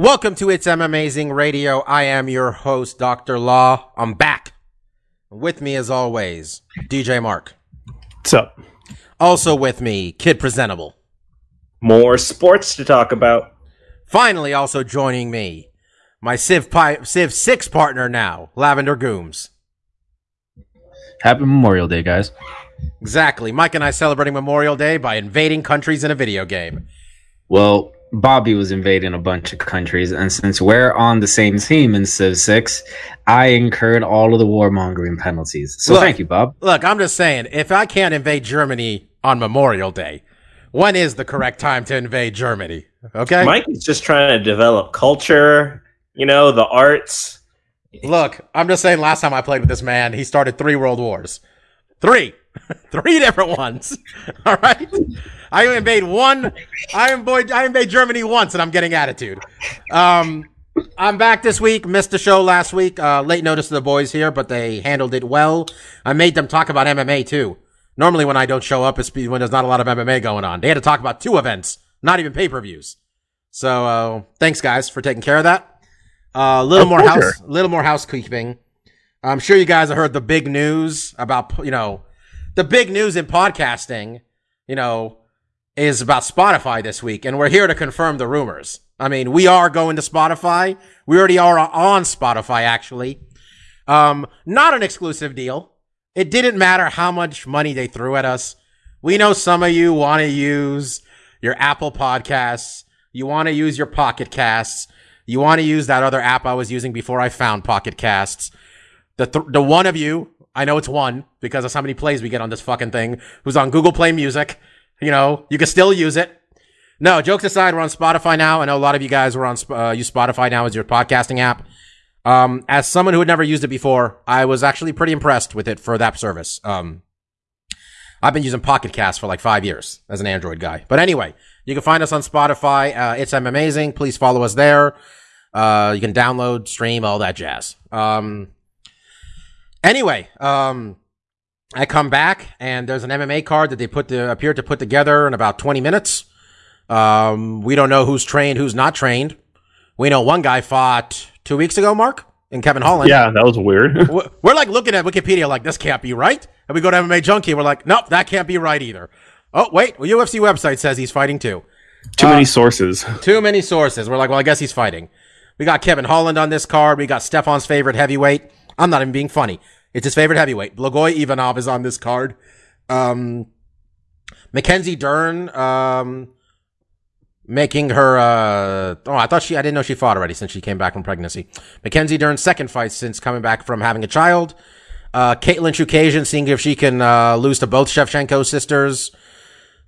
Welcome to It's M Amazing Radio. I am your host, Dr. Law. I'm back. With me, as always, DJ Mark. What's up? Also with me, Kid Presentable. More sports to talk about. Finally, also joining me, my Civ, Pi- Civ 6 partner now, Lavender Gooms. Happy Memorial Day, guys. Exactly. Mike and I celebrating Memorial Day by invading countries in a video game. Well, Bobby was invading a bunch of countries, and since we're on the same team in Civ 6, I incurred all of the warmongering penalties. So Look. thank you, Bob. Look, I'm just saying, if I can't invade Germany on Memorial Day, when is the correct time to invade Germany? Okay? Mike is just trying to develop culture, you know, the arts. Look, I'm just saying last time I played with this man, he started three world wars. Three. three different ones. All right. I invade one. I invade, I invade Germany once and I'm getting attitude. Um, I'm back this week. Missed the show last week. Uh, late notice to the boys here, but they handled it well. I made them talk about MMA too. Normally when I don't show up, it's when there's not a lot of MMA going on. They had to talk about two events, not even pay-per-views. So, uh, thanks guys for taking care of that. A uh, little more house, little more housekeeping. I'm sure you guys have heard the big news about, you know, the big news in podcasting, you know, is about Spotify this week. And we're here to confirm the rumors. I mean, we are going to Spotify. We already are on Spotify, actually. Um, not an exclusive deal. It didn't matter how much money they threw at us. We know some of you want to use your Apple podcasts. You want to use your Pocket Casts. You want to use that other app I was using before I found Pocket Casts. The, th- the one of you, I know it's one because of how many plays we get on this fucking thing, who's on Google Play Music. You know, you can still use it. No, jokes aside, we're on Spotify now. I know a lot of you guys were on, uh, use Spotify now as your podcasting app. Um, as someone who had never used it before, I was actually pretty impressed with it for that service. Um, I've been using Pocket Cast for like five years as an Android guy. But anyway, you can find us on Spotify. Uh, it's M Amazing. Please follow us there. Uh, you can download, stream, all that jazz. Um, anyway, um, I come back and there's an MMA card that they put to, appear to put together in about 20 minutes. Um, we don't know who's trained, who's not trained. We know one guy fought two weeks ago, Mark, and Kevin Holland. Yeah, that was weird. We're we're like looking at Wikipedia like this can't be right. And we go to MMA Junkie, we're like, nope, that can't be right either. Oh, wait, well, UFC website says he's fighting too. Too many sources. Too many sources. We're like, well, I guess he's fighting. We got Kevin Holland on this card. We got Stefan's favorite heavyweight. I'm not even being funny. It's his favorite heavyweight. Blagoy Ivanov is on this card. Um, Mackenzie Dern, um, making her, uh, oh, I thought she, I didn't know she fought already since she came back from pregnancy. Mackenzie Dern's second fight since coming back from having a child. Uh, Katlyn Chookagian seeing if she can, uh, lose to both Shevchenko sisters.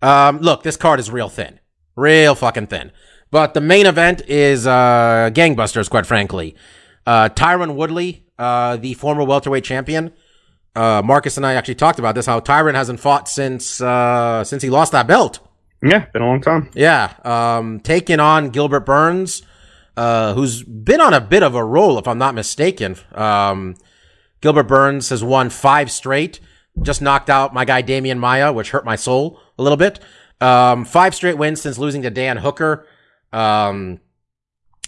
Um, look, this card is real thin. Real fucking thin. But the main event is, uh, gangbusters, quite frankly. Uh, Tyron Woodley, uh, the former welterweight champion. Uh, Marcus and I actually talked about this, how Tyron hasn't fought since, uh, since he lost that belt. Yeah, been a long time. Yeah. Um, taking on Gilbert Burns, uh, who's been on a bit of a roll, if I'm not mistaken. Um, Gilbert Burns has won five straight, just knocked out my guy Demian Maia, which hurt my soul a little bit. Um, five straight wins since losing to Dan Hooker. Um,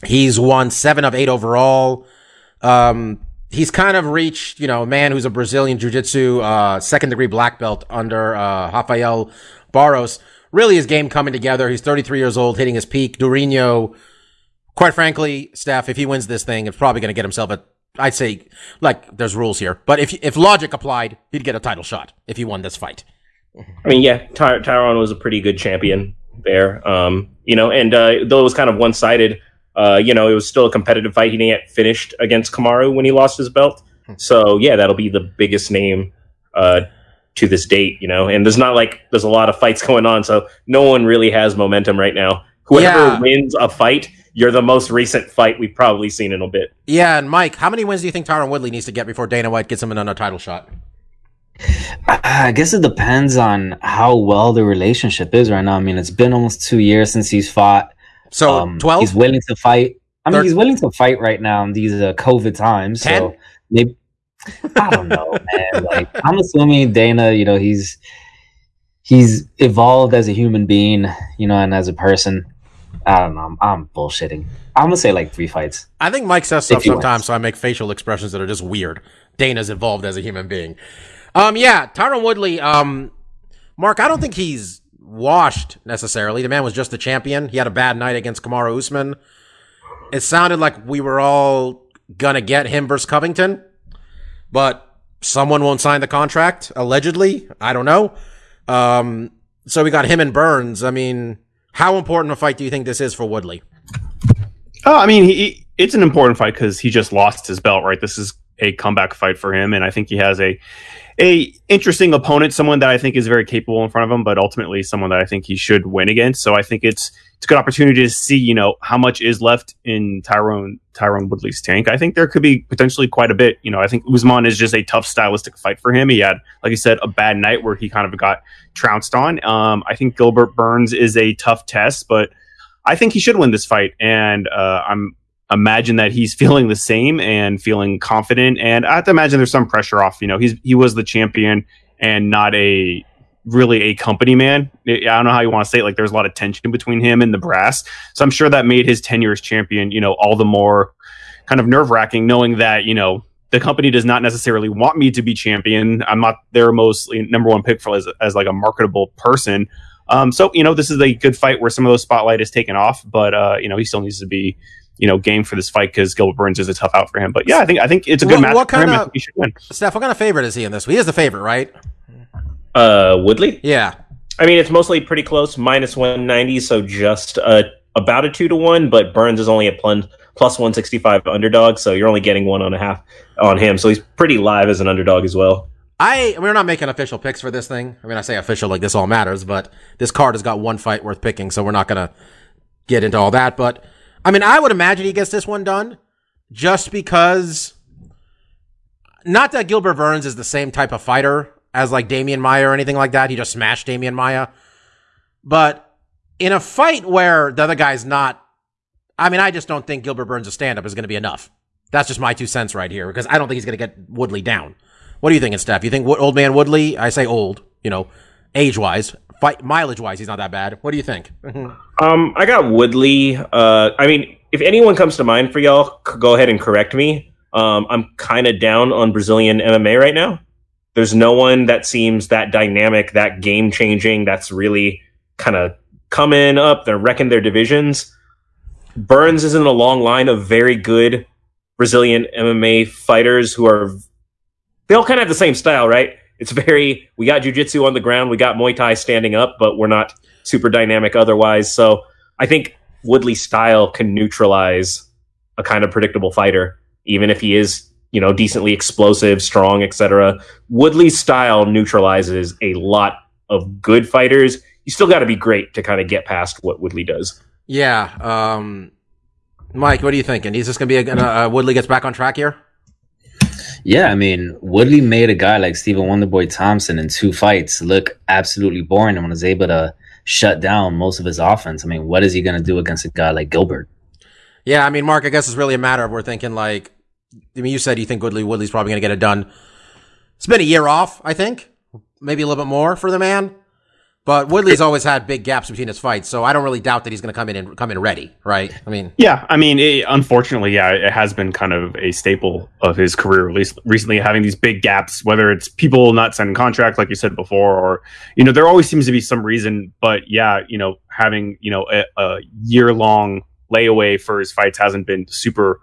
he's won seven of eight overall. Um, he's kind of reached, you know, a man who's a Brazilian jiu-jitsu, uh, second degree black belt under, uh, Rafael Barros. Really his game coming together. He's 33 years old, hitting his peak. Durinho, quite frankly, Steph, if he wins this thing, it's probably going to get himself a, I'd say, like, there's rules here, but if, if logic applied, he'd get a title shot if he won this fight. I mean, yeah, Ty- Tyron was a pretty good champion there. Um, you know, and uh, though it was kind of one sided, uh, you know, it was still a competitive fight. He didn't get finished against Kamaru when he lost his belt. So yeah, that'll be the biggest name uh, to this date. You know, and there's not like there's a lot of fights going on, so no one really has momentum right now. Whoever Yeah. wins a fight you're the most recent fight we've probably seen in a bit. Yeah, and Mike, how many wins do you think Tyron Woodley needs to get before Dana White gets him another title shot? I I guess it depends on how well the relationship is right now. I mean, it's been almost two years since he's fought. So Um, twelve. He's willing to fight. I mean, he's willing to fight right now in these uh, COVID times. So maybe I don't know, man. Like I'm assuming Dana, you know, he's he's evolved as a human being, you know, and as a person. I don't know. I'm, I'm bullshitting. I'm gonna say like three fights. I think Mike says stuff sometimes, so I make facial expressions that are just weird. Dana's evolved as a human being. Um, yeah, Tyron Woodley. Um, Mark, I don't think he's washed necessarily. The man was just the champion. He had a bad night against Kamaru Usman. It sounded like we were all gonna get him versus Covington, but someone won't sign the contract. Allegedly, I don't know. Um, so we got him and Burns. I mean, how important a fight do you think this is for Woodley? Oh, I mean, he- it's an important fight because he just lost his belt, right? This is a comeback fight for him, and I think he has a a interesting opponent, someone that I think is very capable in front of him, but ultimately someone that I think he should win against. So I think it's it's a good opportunity to see, you know, how much is left in Tyron Tyron Woodley's tank. I think there could be potentially quite a bit. You know, I think Usman is just a tough stylistic fight for him. He had, like you said, a bad night where he kind of got trounced on. Um, I think Gilbert Burns is a tough test, but I think he should win this fight, and uh, I'm imagine that he's feeling the same and feeling confident. And I have to imagine there's some pressure off. You know, he's he was the champion and not a really a company man. I don't know how you want to say it. Like there's a lot of tension between him and the brass. So I'm sure that made his tenure as champion, you know, all the more kind of nerve wracking, knowing that you know the company does not necessarily want me to be champion. I'm not their most number one pick for as, as like a marketable person. Um, so you know, this is a good fight where some of those spotlight is taken off, but uh, you know, he still needs to be you know game for this fight because Gilbert Burns is a tough out for him. But yeah, I think I think it's a good What- match what for him. Kinda- should win. Steph, what kind of favorite is he in this? He is the favorite, right? Uh, Woodley. Yeah. I mean, it's mostly pretty close, minus 190, so just uh, about a two to one. But Burns is only a plun- plus 165 underdog, so you're only getting one and a half on him. So he's pretty live as an underdog as well. I we're not making official picks for this thing. I mean, I say official like this all matters, but this card has got one fight worth picking, so we're not gonna get into all that. But I mean, I would imagine he gets this one done just because. Not that Gilbert Burns is the same type of fighter as like Demian Maia or anything like that. He just smashed Demian Maia, but in a fight where the other guy's not, I mean, I just don't think Gilbert Burns' stand up is going to be enough. That's just my two cents right here because I don't think he's going to get Woodley down. What do you think, Steph? You think old man Woodley? I say old, you know, age wise, fight mileage wise, he's not that bad. What do you think? Um, I got Woodley. Uh, I mean, if anyone comes to mind for y'all, go ahead and correct me. Um, I'm kind of down on Brazilian MMA right now. There's no one that seems that dynamic, that game changing, that's really kind of coming up. They're wrecking their divisions. Burns is in a long line of very good Brazilian MMA fighters who are, they all kind of have the same style, right? It's very, we got jujitsu on the ground, we got Muay Thai standing up, but we're not super dynamic otherwise. So I think Woodley's style can neutralize a kind of predictable fighter, even if he is, you know, decently explosive, strong, etc. Woodley's style neutralizes a lot of good fighters. You still got to be great to kind of get past what Woodley does. yeah, um, Mike, what are you thinking? Is this going to be a, uh, Woodley gets back on track here? Yeah, I mean, Woodley made a guy like Stephen Wonderboy Thompson in two fights look absolutely boring and was able to shut down most of his offense. I mean, what is he going to do against a guy like Gilbert? Yeah, I mean, Mark, I guess it's really a matter of we're thinking like, I mean, you said you think Woodley Woodley's probably going to get it done. It's been a year off, I think, maybe a little bit more for the man. But Woodley's always had big gaps between his fights, so I don't really doubt that he's going to come in and come in ready, right? I mean, Yeah, I mean, it, unfortunately, yeah, it has been kind of a staple of his career, at least recently, having these big gaps. Whether it's people not signing contract, like you said before, or you know, there always seems to be some reason. But yeah, you know, having you know a, a year long layaway for his fights hasn't been super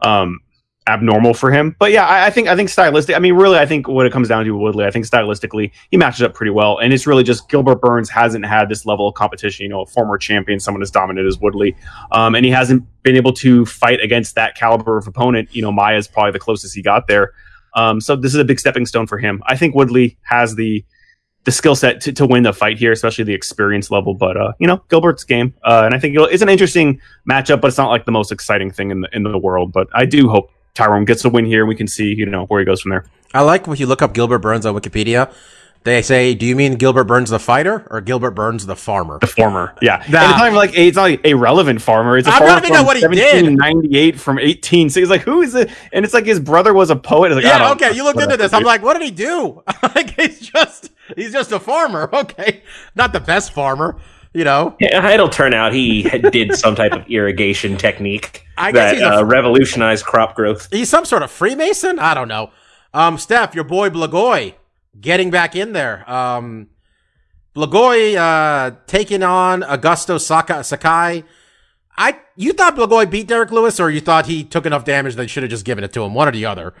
um, abnormal for him. But yeah, I, I think I think stylistic. I mean, really, I think what it comes down to Woodley, I think stylistically he matches up pretty well, and it's really just Gilbert Burns hasn't had this level of competition. You know, a former champion, someone as dominant as Woodley, um, and he hasn't been able to fight against that caliber of opponent. You know, Maia's probably the closest he got there. Um, so this is a big stepping stone for him. I think Woodley has the the skill set to, to win the fight here, especially the experience level. But uh, you know, Gilbert's game, uh, and I think it's an interesting matchup, but it's not like the most exciting thing in the in the world. But I do hope Tyron gets a win here. and We can see you know where he goes from there. I like when you look up Gilbert Burns on Wikipedia. They say, "Do you mean Gilbert Burns the fighter or Gilbert Burns the farmer?" The former, yeah, Nah. and it's not even like it's not like a relevant farmer. It's a I'm farmer not thinking from what he did. 1798 from 18. So he's like, who is it? And it's like his brother was a poet. Like, yeah, okay. You looked into this. I'm like, what did he do? like, he's just he's just a farmer. Okay, not the best farmer. You know, Yeah, it'll turn out he did some type of irrigation technique I guess that a- uh, revolutionized crop growth. he's some sort of Freemason. I don't know. Um, Steph, your boy Blagoy getting back in there. Um, Blagoy uh, taking on Augusto Saka- Sakai. I you thought Blagoy beat Derrick Lewis, or you thought he took enough damage they should have just given it to him, one or the other.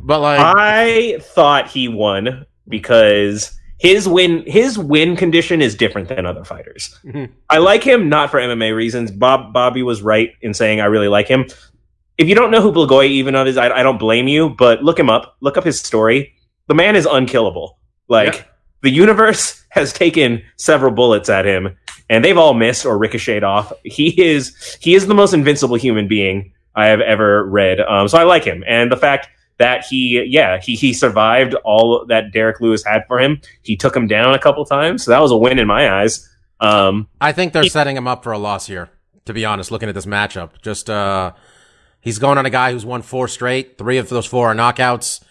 But like, I thought he won because his win his win condition is different than other fighters. Mhm. I like him not for MMA reasons. Bob Bobby was right in saying I really like him. If you don't know who Blagoy even is, I, I don't blame you, but look him up. Look up his story. The man is unkillable. Like Yeah. the universe has taken several bullets at him, and they've all missed or ricocheted off. He is he is the most invincible human being I have ever read. Um, so I like him, and the fact that he yeah he he survived all that Derrick Lewis had for him. He took him down a couple times, so that was a win in my eyes. Um, I think they're setting him up for a loss here. To be honest, looking at this matchup, just uh, he's going on a guy who's won four straight. Three of those four are knockouts.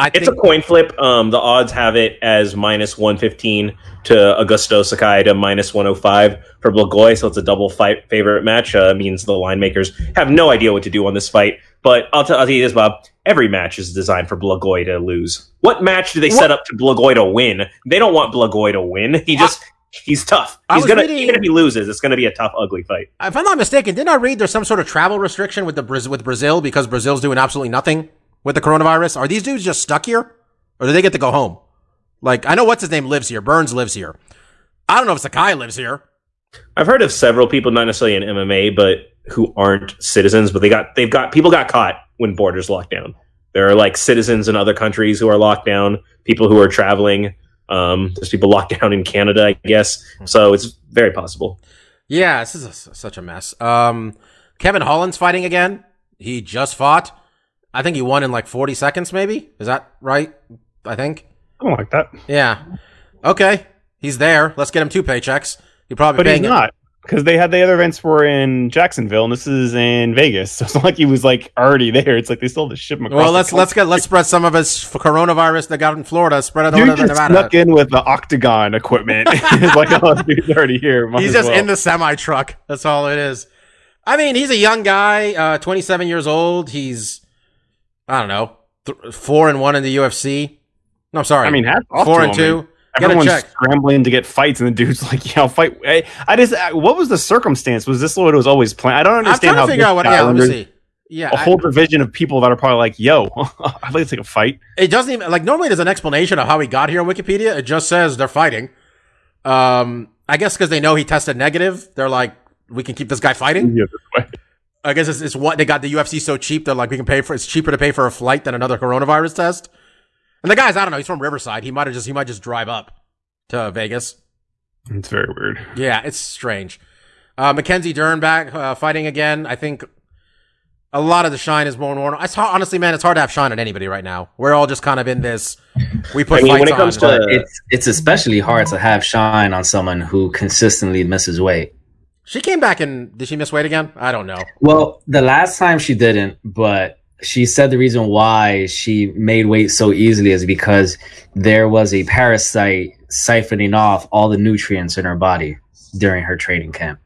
I It's think a coin flip. Um, the odds have it as minus 115 to Augusto Sakai to minus 105 for Blagoy, so it's a double fight favorite match. Uh, means the line makers have no idea what to do on this fight. But I'll, t- I'll tell you this, Bob. Every match is designed for Blagoy to lose. What match do they set up to Blagoy to win? They don't want Blagoy to win. He just he's tough. He's gonna reading- even if he loses, it's gonna be a tough, ugly fight. if I'm not mistaken, didn't I read there's some sort of travel restriction with the with Brazil because Brazil's doing absolutely nothing with the coronavirus? Are these dudes just stuck here, or do they get to go home? Like I know what's his name lives here. Burns lives here. I don't know if Sakai lives here. I've heard of several people, not necessarily in MMA, but who aren't citizens, but they got they've got people got caught when borders locked down. There are like citizens in other countries who are locked down, people who are traveling. Um, there's people locked down in Canada, I guess. So it's very possible. Yeah, this is a, such a mess. Um, Kevin Holland's fighting again. He just fought. I think he won in like 40 seconds, maybe. Is that right? I think. I don't like that, Yeah. Okay. He's there. Let's get him two paychecks. He probably but he's not because they had the other events were in Jacksonville and this is in Vegas. So it's not like he was like already there. It's like they still had to ship him. Across Well, the let's let's get let's spread some of his coronavirus that got in Florida. Spread it all over Dude to just Nevada. snuck in with the octagon equipment. it's like, oh, dude's already here. Might He's just well. in the semi truck. That's all it is. I mean, he's a young guy, uh, 27 years old. He's, I don't know, th- four and one in the UFC. No, I'm sorry. I mean, four and him, two. man. Everyone's check. scrambling to get fights, and the dude's like, "Yeah, I'll fight." I, I just, I, what was the circumstance? Was this what it was always planned? I don't I'm understand trying how to figure out what. Yeah, let me see. Yeah, A I- whole division of people that are probably like, "Yo, I'd like to take a fight." it doesn't even like normally there's an explanation of how he got here on Wikipedia. It just says they're fighting. Um, I guess because they know he tested negative, they're like, we can keep this guy fighting. Yeah, this way. I guess it's, it's what they got the UFC so cheap. They're like, we can pay for. It's cheaper to pay for a flight than another coronavirus test. And the guy's, I don't know, he's from Riverside. He might have just, he might just drive up to Vegas. It's very weird. Yeah, it's strange. Uh, Mackenzie Dern back uh, fighting again. I think a lot of the shine is more normal. It's hard, honestly, man. It's hard to have shine on anybody right now. We're all just kind of in this. We put I mean, when it comes on. to- it's it's especially hard to have shine on someone who consistently misses weight. She came back and did she miss weight again? I don't know. Well, the last time she didn't, but she said the reason why she made weight so easily is because there was a parasite siphoning off all the nutrients in her body during her training camp.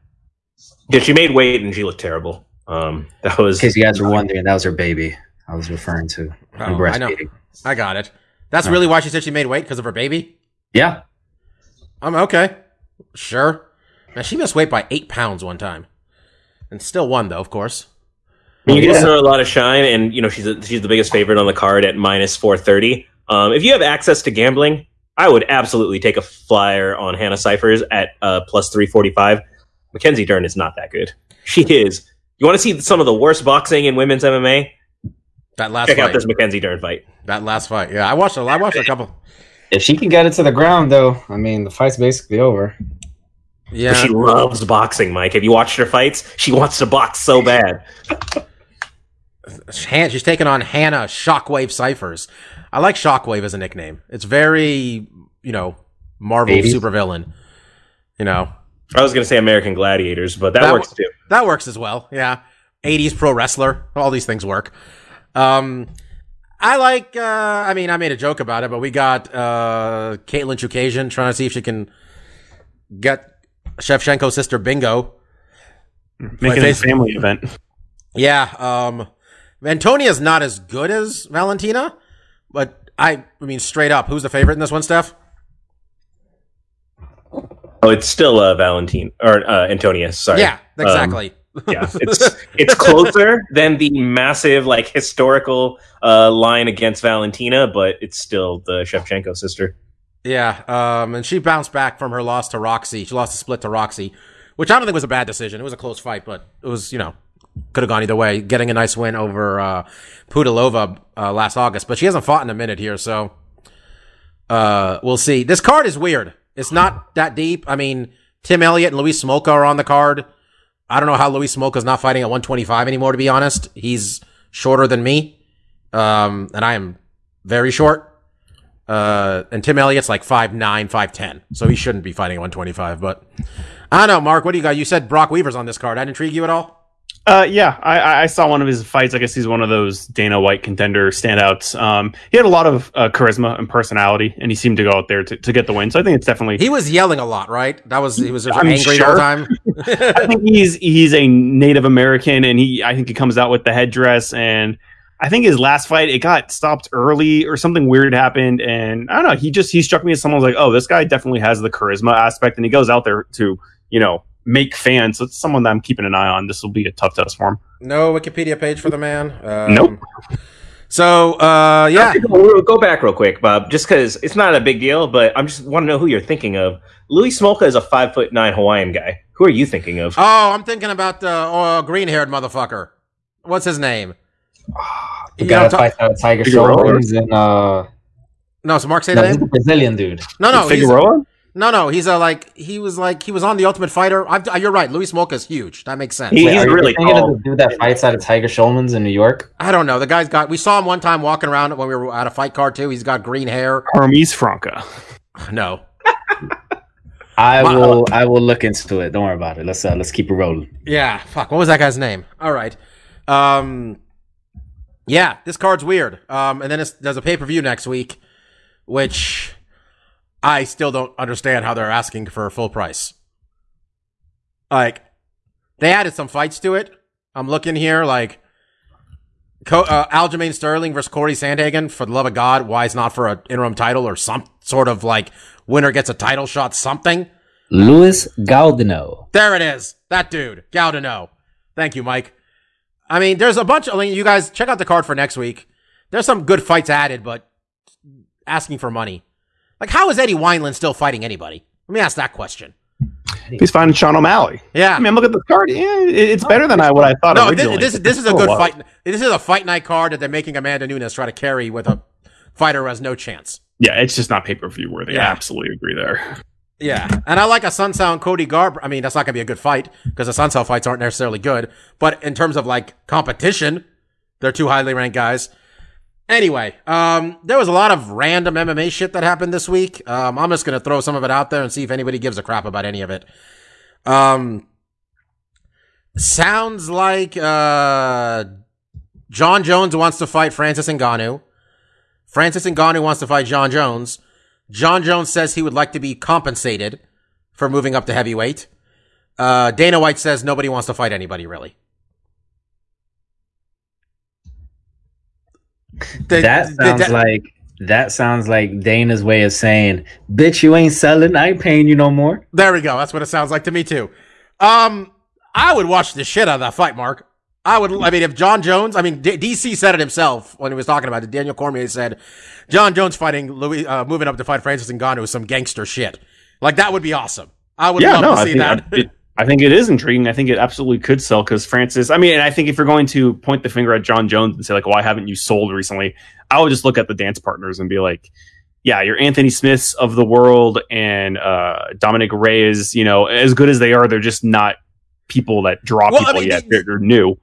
Yeah, she made weight and she looked terrible. Um, that was In case you guys were wondering, that was her baby I was referring to. Oh, and I know. I got it. That's really why she said she made weight because of her baby. Yeah. I'm okay. Sure. Man, she missed weight by eight pounds one time, and still won though, of course. You Yeah. give her a lot of shine, and you know she's a, she's the biggest favorite on the card at minus four thirty. Um, if you have access to gambling, I would absolutely take a flyer on Hannah Cifers at uh, plus three forty five. Mackenzie Dern is not that good. She is. You want to see some of the worst boxing in women's MMA? That last Check fight. out this Mackenzie Dern fight. That last fight. Yeah, I watched. A, I watched a couple. If she can get it to the ground, though, I mean, the fight's basically over. Yeah, But she loves boxing, Mike. Have you watched her fights? She wants to box so bad. She's taking on Hannah Shockwave Cifers. I like Shockwave as a nickname. It's very, you know, Marvel 80s? supervillain. You know, I was going to say American Gladiators, but that, That works too. that works as well. Yeah, '80s pro wrestler. All these things work. Um, I like. Uh, I mean, I made a joke about it, but we got uh, Katlyn Chookagian trying to see if she can get Shevchenko's sister Bingo. Making it a family event. Yeah, um Antonia's not as good as Valentina, but I I mean straight up, who's the favorite in this one, Steph? Oh, it's still uh, Valentine or uh, Antonia. Sorry. Yeah, exactly. Um, yeah, it's it's closer than the massive like historical uh, line against Valentina, but it's still the Shevchenko sister. Yeah, um and she bounced back from her loss to Roxy. She lost a split to Roxy, which I don't think was a bad decision. It was a close fight, but it was, you know, could have gone either way. Getting a nice win over uh Pudilova uh, last August, but she hasn't fought in a minute here, so uh we'll see. This card is weird. It's not that deep. I mean, Tim Elliott and Louis Smolka are on the card. I don't know how Louis Smolka's not fighting at 125 anymore, to be honest. He's shorter than me. Um, and I am very short. Uh, and Tim Elliott's like 5'9, 5'10. So he shouldn't be fighting at 125. But I don't know, Mark, what do you got? You said Brock Weaver's on this card. That intrigue you at all? Uh, yeah, I- I, saw one of his fights. I guess he's one of those Dana White contender standouts. Um, he had a lot of uh, charisma and personality, and he seemed to go out there to, to get the win. So I think it's definitely. He was yelling a lot, right? That was, he was I'm angry the whole sure. time. I think he's he's a Native American, and he I think he comes out with the headdress. And I think his last fight it got stopped early or something weird happened, and I don't know. He just he struck me as someone who's like, oh, this guy definitely has the charisma aspect, and he goes out there to you know make fans. So it's someone that I'm keeping an eye on. This will be a tough test for him. No Wikipedia page for the man. Um, Nope. So, uh, yeah. We'll go back real quick, Bob, just because it's not a big deal, but I'm just want to know who you're thinking of. Louis Smolka is a five foot nine Hawaiian guy. Who are you thinking of? Oh, I'm thinking about the uh, green haired motherfucker. What's his name? The You guy know, that ta- fights out Tiger Figueroa? Shoulders and uh, no, so Mark say no, the he's a Brazilian dude. No, no, he's, Figueroa. no, no. He's a like he was like he was on the Ultimate Fighter. I'm, you're right. Louis Smolka is huge. That makes sense. He- Wait, he's are really thinking tall. of the dude that fights out of Tiger Schulman's in New York? I don't know. The guy's got. We saw him one time walking around when we were at a fight card too. He's got green hair. Hermes Franca. No, I My- will. I will look into it. Don't worry about it. Let's uh, let's keep it rolling. yeah. Fuck. What was that guy's name? All right. Um. Yeah, this card's weird. Um, and then it's, there's a pay per view next week, which I still don't understand how they're asking for a full price. Like, they added some fights to it. I'm looking here, like Co- uh, Aljamain Sterling versus Cory Sandhagen. For the love of God, why is not for an interim title or some sort of like winner gets a title shot, something. Louis Gaudinot. There it is. That dude, Gaudinot. Thank you, Mike. I mean, there's a bunch. I mean, you guys check out the card for next week. There's some good fights added, but asking for money. Like, how is Eddie Wineland still fighting anybody? Let me ask that question. He's fighting Sean O'Malley. Yeah. I mean, look at the card. Yeah, it- it's better than I what I thought No, originally. this, this this is a Oh, good wow. fight. This is a fight night card that they're making Amanda Nunes try to carry with a fighter who has no chance. Yeah, it's just not pay per view worthy. Yeah. I absolutely agree there. Yeah, and I like Assunção Cody Garb. I mean, that's not gonna be a good fight because the Assunção fights aren't necessarily good. But in terms of like competition, they're two highly ranked guys. Anyway, um, there was a lot of random MMA shit that happened this week. Um, I'm just gonna throw some of it out there and see if anybody gives a crap about any of it. Um, sounds like uh, Jon Jones wants to fight Francis Ngannou. Francis Ngannou wants to fight Jon Jones. Jon Jones says he would like to be compensated for moving up to heavyweight. Uh, Dana White says nobody wants to fight anybody really. The- That the- sounds the- like that sounds like Dana's way of saying, "Bitch, you ain't selling. I ain't paying you no more." There we go. That's what it sounds like to me too. Um, I would watch the shit out of that fight, Mark. I would. I mean, if Jon Jones, I mean, D- DC said it himself when he was talking about it. Daniel Cormier said, Jon Jones fighting Louis, uh, moving up to fight Francis Ngannou is some gangster shit. Like that would be awesome. I would yeah, love no, to I see think, that. I, it, I think it is intriguing. I think it absolutely could sell because Francis. I mean, and I think if you're going to point the finger at John Jones and say like, "Why haven't you sold recently?" I would just look at the dance partners and be like, yeah, your Anthony Smiths of the world and uh, Dominick Reyes, you know, as good as they are, they're just not people that draw Well, I people mean, yet. the- They're, they're new.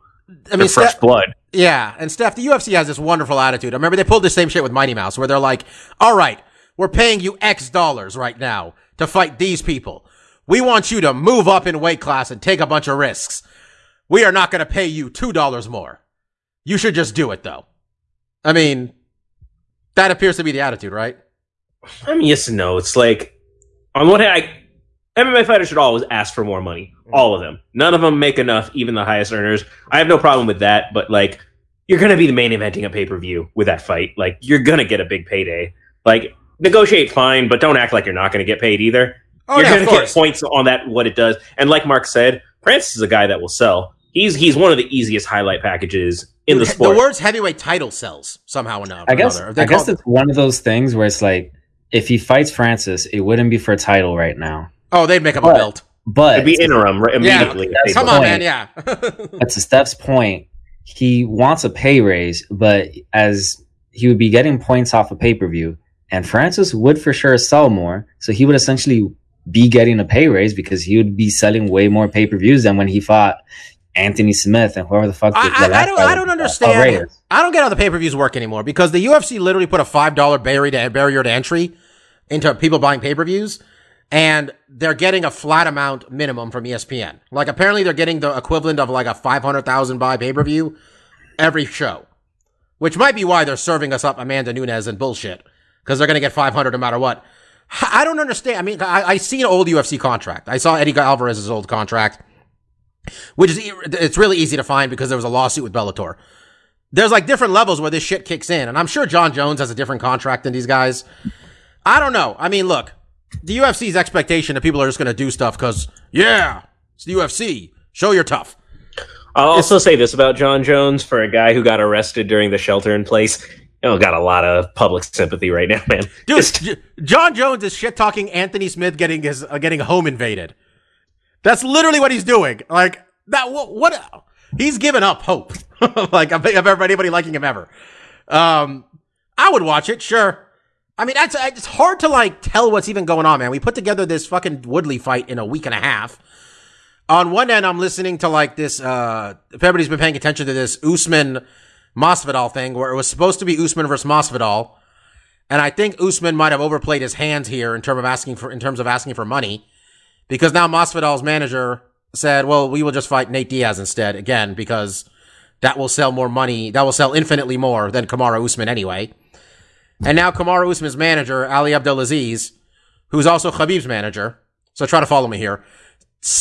I mean, fresh Steph, blood. yeah, and Steph, the UFC has this wonderful attitude. I remember they pulled the same shit with Mighty Mouse, where they're like, "All right, we're paying you X dollars right now to fight these people. We want you to move up in weight class and take a bunch of risks. We are not going to pay you two dollars more. You should just do it, though." I mean, that appears to be the attitude, right? I mean, yes and no. It's like on one hand, I, MMA fighters should always ask for more money. All of them. None of them make enough. Even the highest earners. I have no problem with that. But like, you're gonna be the main eventing a pay per view with that fight. Like, you're gonna get a big payday. Like, negotiate fine, but don't act like you're not gonna get paid either. Oh you're yeah, gonna get points on that what it does. And like Mark said, Francis is a guy that will sell. He's he's one of the easiest highlight packages in the sport. The words heavyweight title sells somehow or another. I guess If they I guess it's one of those things where it's like if he fights Francis, it wouldn't be for a title right now. oh, they'd make up a belt. But It'd be interim right, immediately. That's Come the on, point. man. Yeah. But to Steph's point, he wants a pay raise, but as he would be getting points off a pay per view, and Francis would for sure sell more, so he would essentially be getting a pay raise because he would be selling way more pay per views than when he fought Anthony Smith and whoever the fuck. I, the I, I don't. I don't uh, understand. I don't get how the pay per views work anymore because the UFC literally put a five dollar barrier to barrier to entry into people buying pay per views, and they're getting a flat amount minimum from ESPN. Like apparently they're getting the equivalent of like a five hundred thousand buy pay per view every show, which might be why they're serving us up Amanda Nunes and bullshit because they're going to get five hundred no matter what. I don't understand. I mean, I, I see an old UFC contract. I saw Eddie Alvarez's old contract which is it's really easy to find because there was a lawsuit with Bellator. There's like different levels where this shit kicks in, and I'm sure Jon Jones has a different contract than these guys. I don't know. I mean, look, the UFC's expectation that people are just going to do stuff because yeah, it's the UFC. Show you're tough. I'll also say this about Jon Jones for a guy who got arrested during the shelter in place. Know, got a lot of public sympathy right now, man. Dude, Just- Jon Jones is shit talking Anthony Smith getting his uh, getting home invaded. That's literally what he's doing. Like that. What? what he's given up hope. like of, of anybody liking him ever. Um, I would watch it. Sure. I mean, that's it's hard to like tell what's even going on, man. We put together this fucking Woodley fight in a week and a half. On one end, I'm listening to like this. Uh, if everybody's been paying attention to this Usman Masvidal thing, where it was supposed to be Usman versus Masvidal. And I think Usman might have overplayed his hands here in terms of asking for in terms of asking for money, because now Masvidal's manager said, "Well, we will just fight Nate Diaz instead again because that will sell more money. That will sell infinitely more than Kamaru Usman anyway." And now Kamaru Usman's manager Ali Abdelaziz, who's also Khabib's manager, so try to follow me here.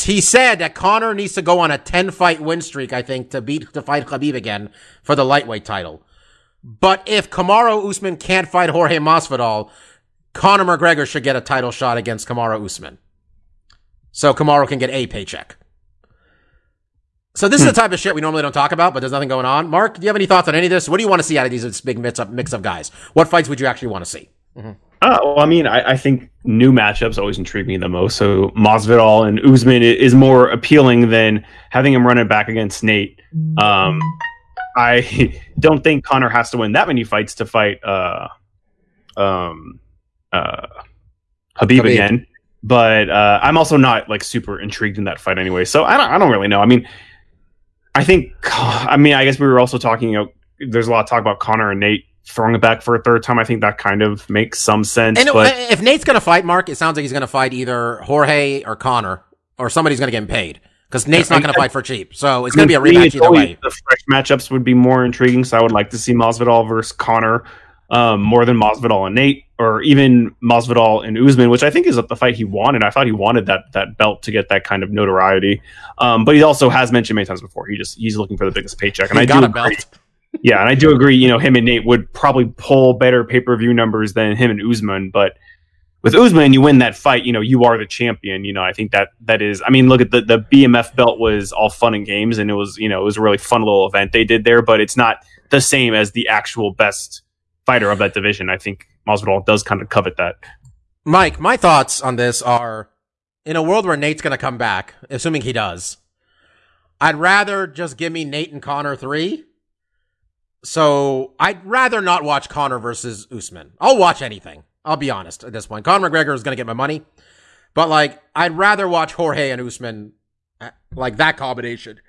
He said that Conor needs to go on a ten fight win streak, I think, to beat to fight Khabib again for the lightweight title. But if Kamaru Usman can't fight Jorge Masvidal, Conor McGregor should get a title shot against Kamaru Usman. So Kamaru can get a paycheck. So this is the type of shit we normally don't talk about, but there's nothing going on. Mark, do you have any thoughts on any of this? What do you want to see out of these big mix up mix of guys? What fights would you actually want to see? Uh, well, I mean, I, I think new matchups always intrigue me the most. So Masvidal and Usman is more appealing than having him run it back against Nate. Um, I don't think Conor has to win that many fights to fight uh, um, uh, Habib, Khabib. again. But uh, I'm also not like super intrigued in that fight anyway. So I don't, I don't really know. I mean, I think, I mean, I guess we were also talking. You know, there's a lot of talk about Conor and Nate throwing it back for a third time. I think that kind of makes some sense. And but if Nate's going to fight Mark, it sounds like he's going to fight either Jorge or Conor, or somebody's going to get him paid because Nate's not going to fight for cheap. So it's going to be a rematch either way. The fresh matchups would be more intriguing, so I would like to see Masvidal versus Conor um, more than Masvidal and Nate, or even Masvidal and Usman, which I think is the fight he wanted. I thought he wanted that that belt to get that kind of notoriety. Um, but he also has mentioned many times before he just he's looking for the biggest paycheck, and He I got do a agree. belt. Yeah, and I do agree. You know, him and Nate would probably pull better pay per view numbers than him and Usman, but with Usman, you win that fight. You know, you are the champion. You know, I think that that is. I mean, look at the the BMF belt was all fun and games, and it was you know it was a really fun little event they did there, but it's not the same as the actual best fighter of that division. I think Masvidal does kind of covet that. Mike, my thoughts on this are in a world where Nate's going to come back, assuming he does, I'd rather just give me Nate and Conor three. So I'd rather not watch Conor versus Usman. I'll watch anything. I'll be honest at this point. Conor McGregor is going to get my money, but like I'd rather watch Jorge and Usman uh, like that combination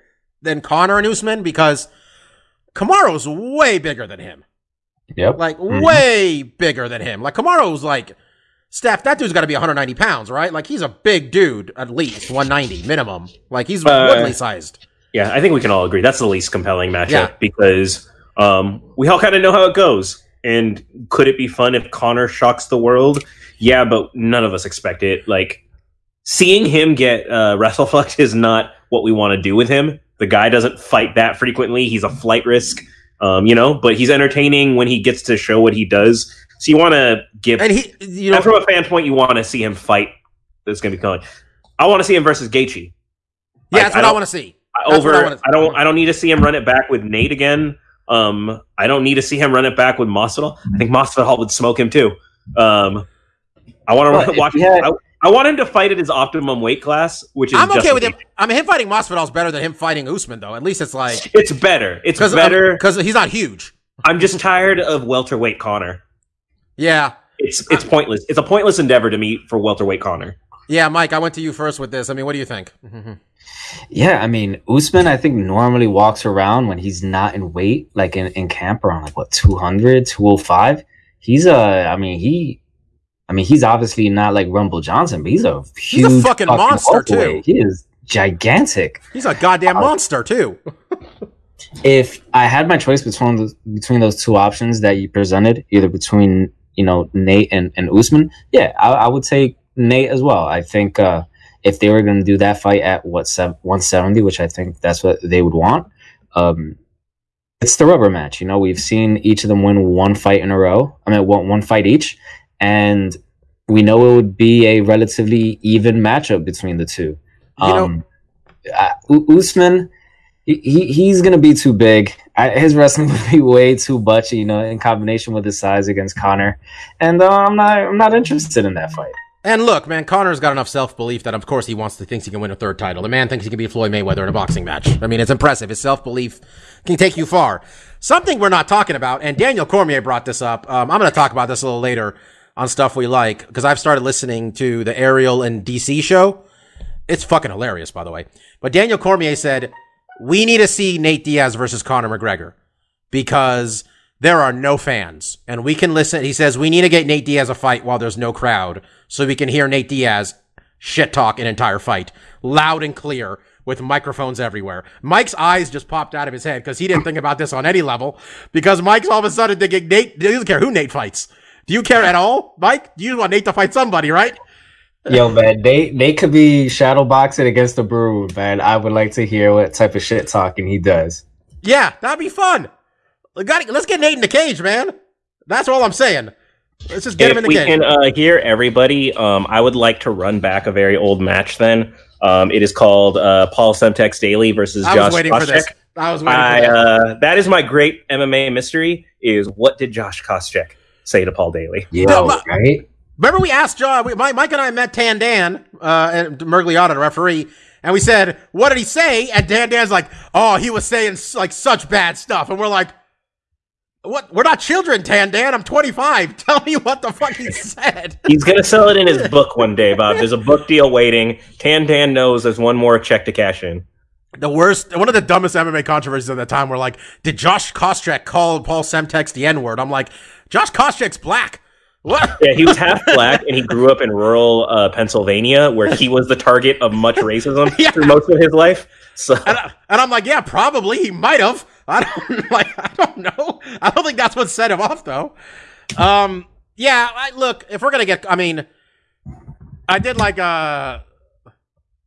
than Conor and Usman because Kamaru's way bigger than him. Yep. Like Mhm. way bigger than him. Like Kamaru's like Steph, that dude's got to be 190 pounds, right? Like he's a big dude, at least 190 minimum. Like he's Uh, Woodley sized. Yeah, I think we can all agree that's the least compelling matchup Yeah. because um, we all kind of know how it goes. And could it be fun if Conor shocks the world? Yeah, but none of us expect it. Like seeing him get uh, WrestleFlex is not what we want to do with him. The guy doesn't fight that frequently. He's a flight risk, um, you know. But he's entertaining when he gets to show what he does. So you want to give And he, you know, and from a fan point, you want to see him fight. That's going to be coming. I want to see him versus Gaethje. yeah, like, that's what I, don't- want to see. That's Over, I I, don't. I don't need to see him run it back with Nate again. Um, I don't need to see him run it back with Masvidal. I think Masvidal would smoke him too. Um, I want to if watch. he had- I, I want him to fight at his optimum weight class, which is. I'm okay with him. Gaethje. I mean, him fighting Masvidal's better than him fighting Usman, though. At least it's like It's better. It's because better. because he's not huge. I'm just tired of welterweight Conor. Yeah, It's it's pointless. It's a pointless endeavor to me for welterweight Conor. yeah, Mike. I went to you first with this. I mean, what do you think? Yeah, I mean, Usman, I think normally walks around when he's not in weight, like in, in camp around like what, 200, 205. He's a, I mean, he, I mean, he's obviously not like Rumble Johnson, but he's a huge a fucking monster, too. He is gigantic. He's a goddamn monster too. If I had my choice between those, between those two options that you presented, either between, you know, Nate and, and Usman, yeah, I, I would take Nate as well. I think, uh, if they were going to do that fight at what sev- 170, which I think that's what they would want, um, it's the rubber match. You know, we've seen each of them win one fight in a row. I mean, one one fight each, and we know it would be a relatively even matchup between the two. You know- Um, uh, Usman, he, he he's going to be too big. I, his wrestling would be way too much, you know, in combination with his size against Conor, and uh, I'm not I'm not interested in that fight. And look, man, Conor's got enough self belief that of course he wants to thinks he can win a third title. The man thinks he can beat Floyd Mayweather in a boxing match. I mean, it's impressive. His self belief can take you far. Something we're not talking about, and Daniel Cormier brought this up. Um, I'm going to talk about this a little later on stuff we like because I've started listening to the Ariel and DC show. It's fucking hilarious, by the way. But Daniel Cormier said we need to see Nate Diaz versus Conor McGregor because there are no fans and we can listen. He says we need to get Nate Diaz a fight while there's no crowd so we can hear Nate Diaz shit talk an entire fight loud and clear with microphones everywhere. Mike's eyes just popped out of his head because he didn't think about this on any level because Mike's all of a sudden thinking Nate, he doesn't care who Nate fights. Do you care at all, Mike? You want Nate to fight somebody, right? Yo, man, they they could be shadow boxing against the Brood, man. I would like to hear what type of shit talking he does. Yeah, that'd be fun. Got let's get Nate in the cage, man. That's all I'm saying. Let's just get him in the we cage. can uh, hear everybody, um, I would like to run back a very old match. Then um, it is called uh, Paul Semtex Daley versus I Josh was waiting for this. Koscheck. I was waiting I, for this. uh, that is my great MMA mystery. Is what did Josh Koscheck say to Paul Daley? Yo, No, right? Remember, we asked John. We, Mike, Mike and I met Tan Dan uh, and Miragliotta, the referee, and we said, "What did he say?" And Dan Dan's like, "Oh, he was saying like such bad stuff," and we're like. What? We're not children, Tan Dan. I'm 25. Tell me what the fuck he said. He's gonna sell it in his book one day, Bob. There's a book deal waiting. Tan Dan knows there's one more check to cash in. The worst, one of the dumbest MMA controversies at the time were like, did Josh Koscheck call Paul Semtex the N word? I'm like, Josh Koscheck's black. What? Yeah, he was half black and he grew up in rural uh, Pennsylvania, where he was the target of much racism Yeah. through most of his life. So And, I, and I'm like, yeah, probably he might have. I don't like. I don't know. I don't think that's what set him off, though. Um. Yeah. I, look, if we're gonna get, I mean, I did like uh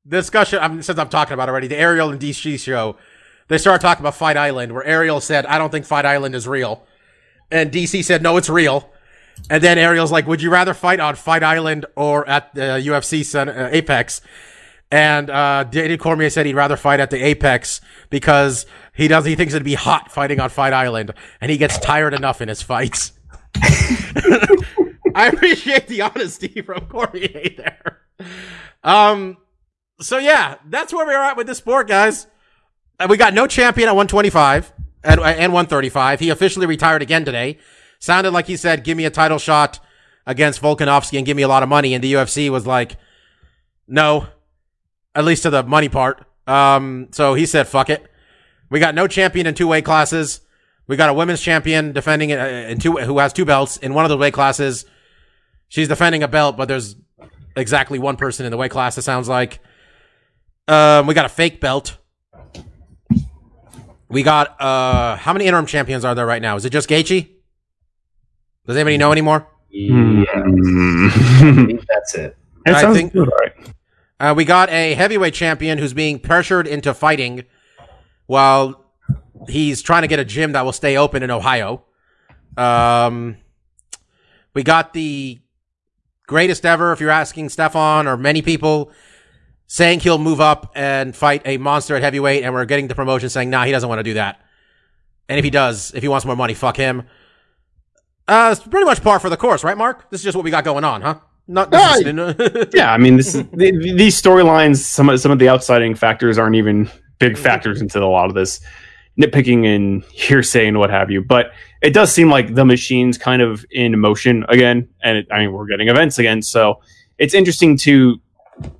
discussion. I mean, since I'm talking about already, the Ariel and DC show. They started talking about Fight Island, where Ariel said, "I don't think Fight Island is real," and DC said, "No, it's real." And then Ariel's like, "Would you rather fight on Fight Island or at the UFC uh, Apex?" And uh, David Cormier said he'd rather fight at the Apex because he does. He thinks it'd be hot fighting on Fight Island, and he gets tired enough in his fights. I appreciate the honesty from Cormier there. Um. So yeah, that's where we're at with this sport, guys. Uh, we got no champion at 125 and, and 135. He officially retired again today. Sounded like he said, "Give me a title shot against Volkanovski and give me a lot of money. And the UFC was like, no, at least to the money part. Um, so he said, fuck it. We got no champion in two weight classes. We got a women's champion defending uh, in two, who has two belts in one of the weight classes. She's defending a belt, but there's exactly one person in the weight class. It sounds like. Um, we got a fake belt. We got uh, how many interim champions are there right now? Is it just Gaethje? Does anybody know anymore? Yeah, I Mm. think that's it. It I sounds think- good, all right. Uh, we got a heavyweight champion who's being pressured into fighting while he's trying to get a gym that will stay open in Ohio. Um, we got the greatest ever, if you're asking Stefan or many people, saying he'll move up and fight a monster at heavyweight, and we're getting the promotion saying, nah, he doesn't want to do that. And if he does, if he wants more money, fuck him. Uh, it's pretty much par for the course, right, Mark? This is just what we got going on, huh? Not this is- Yeah, I mean, this is the, these storylines. Some of some of the outsiding factors aren't even big factors into a lot of this nitpicking and hearsay and what have you. But it does seem like the machine's kind of in motion again, and it, I mean, we're getting events again, so it's interesting to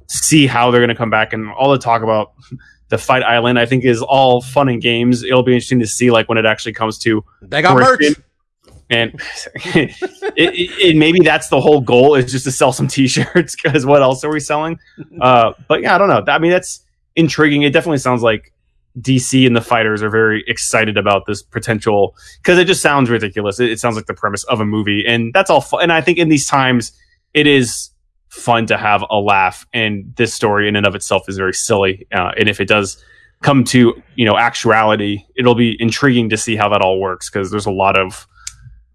see how they're going to come back and all the talk about the fight island. I think is all fun and games. It'll be interesting to see like when it actually comes to they got merch. And it, it, it, maybe that's the whole goal is just to sell some T-shirts because what else are we selling? Uh, but yeah, I don't know. I mean, that's intriguing. It definitely sounds like DC and the fighters are very excited about this potential because it just sounds ridiculous. It, it sounds like the premise of a movie, and that's all. Fun. And I think in these times, it is fun to have a laugh. And this story in and of itself is very silly. Uh, and if it does come to you know actuality, it'll be intriguing to see how that all works because there's a lot of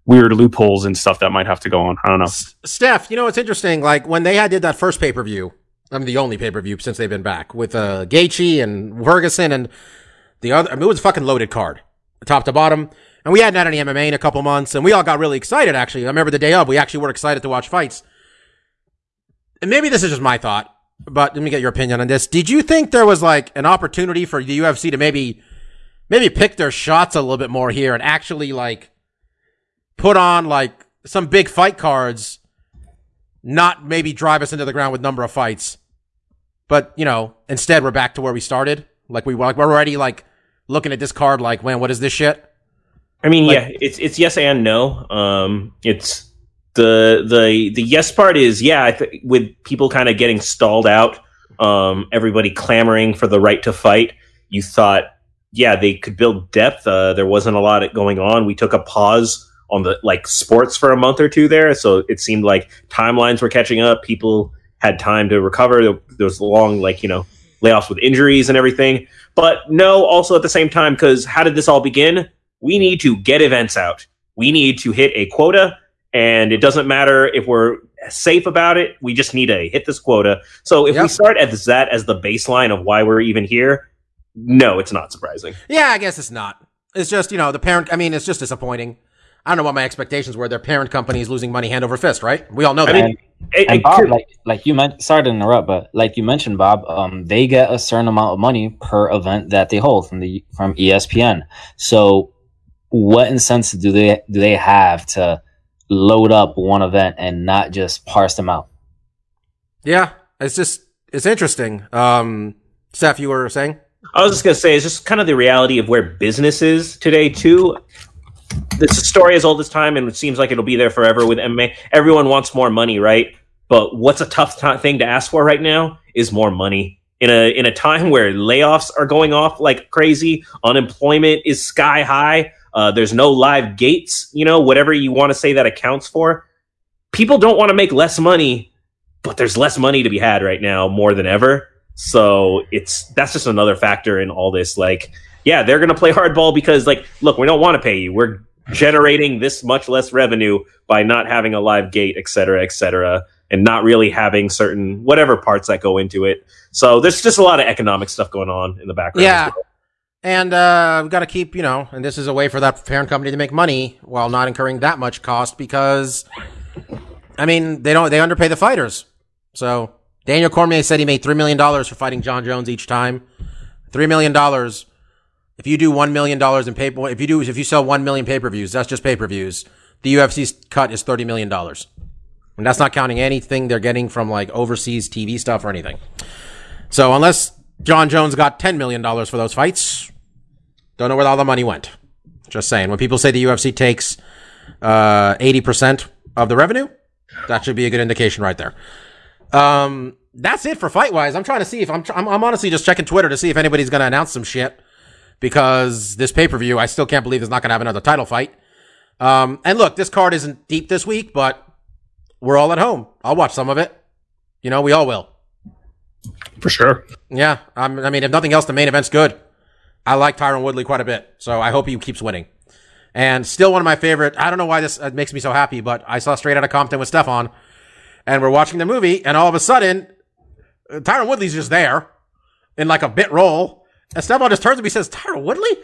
weird loopholes and stuff that might have to go on. I don't know. Steph, you know what's interesting? Like when they had did that first pay per view, I mean the only pay per view since they've been back with uh Gaethje and Ferguson and the other. I mean, it was a fucking loaded card, top to bottom. And we hadn't had any MMA in a couple months, and we all got really excited. Actually, I remember the day of, we actually were excited to watch fights. And maybe this is just my thought, but let me get your opinion on this. Did you think there was like an opportunity for the UFC to maybe, maybe pick their shots a little bit more here and actually like put on like some big fight cards, not maybe drive us into the ground with number of fights, but you know, instead we're back to where we started. Like we like we're already like looking at this card like, man, what is this shit? I mean, Like- yeah, it's it's yes and no. Um, it's the the the yes part is yeah, th- with people kind of getting stalled out, um, everybody clamoring for the right to fight. You thought, yeah, they could build depth. Uh, there wasn't a lot going on. We took a pause on the like sports for a month or two there, so it seemed like timelines were catching up. People had time to recover. There was long like you know layoffs with injuries and everything. But no, also at the same time, because how did this all begin? We need to get events out. We need to hit a quota, and it doesn't matter if we're safe about it. We just need to hit this quota. So if Yep. we start at that as the baseline of why we're even here, no, it's not surprising. Yeah, I guess it's not. It's just you know the parent. I mean, it's just disappointing. I don't know what my expectations were. Their parent company is losing money hand over fist, right? We all know that. I mean, And, It- and Bob, could- like like you mentioned, sorry to interrupt, but like you mentioned, Bob, um, they get a certain amount of money per event that they hold from the from ESPN. So, what incentive do they do they have to load up one event and not just parse them out? yeah, it's just it's interesting. Um, Steph, you were saying? I was just gonna say it's just kind of the reality of where business is today too. This story is all this time, and it seems like it'll be there forever with MMA. Everyone wants more money, right? But what's a tough ti thing to ask for right now is more money. In a in a time where layoffs are going off like crazy, unemployment is sky high. Uh, there's no live gates, you know, whatever you want to say that accounts for. People don't want to make less money, but there's less money to be had right now more than ever. So it's that's just another factor in all this. Like, yeah, they're gonna play hardball because, like, look, we don't want to pay you. We're generating this much less revenue by not having a live gate, et cetera, et cetera, and not really having certain whatever parts that go into it. So there's just a lot of economic stuff going on in the background. Yeah. well. And uh, we've got to keep, you know, and this is a way for that parent company to make money while not incurring that much cost because, I mean, they don't they underpay the fighters. So Daniel Cormier said he made three million dollars for fighting Jon Jones each time. Three million dollars. If you do one million dollars in paper, if you do if you sell one million pay per views, that's just pay per views. The UFC's cut is thirty million dollars. And that's not counting anything they're getting from like overseas TV stuff or anything. So unless Jon Jones got $10 million for those fights, don't know where all the money went. Just saying. When people say the UFC takes uh, 80% of the revenue, that should be a good indication right there. Um, that's it for fight wise. I'm trying to see if I'm, tr- I'm, I'm honestly just checking Twitter to see if anybody's going to announce some shit because this pay per view, I still can't believe it's not going to have another title fight. Um, and look, this card isn't deep this week, but we're all at home. I'll watch some of it. You know, we all will. For sure. Yeah, I'm, I mean, if nothing else, the main event's good. I like Tyron Woodley quite a bit, so I hope he keeps winning. And still one of my favorite. I don't know why this uh, makes me so happy, but I saw Straight Outta Compton with Stefan, and we're watching the movie, and all of a sudden, uh, Tyron Woodley's just there in like a bit role, and Stefan just turns to me and says, "Tyron Woodley,"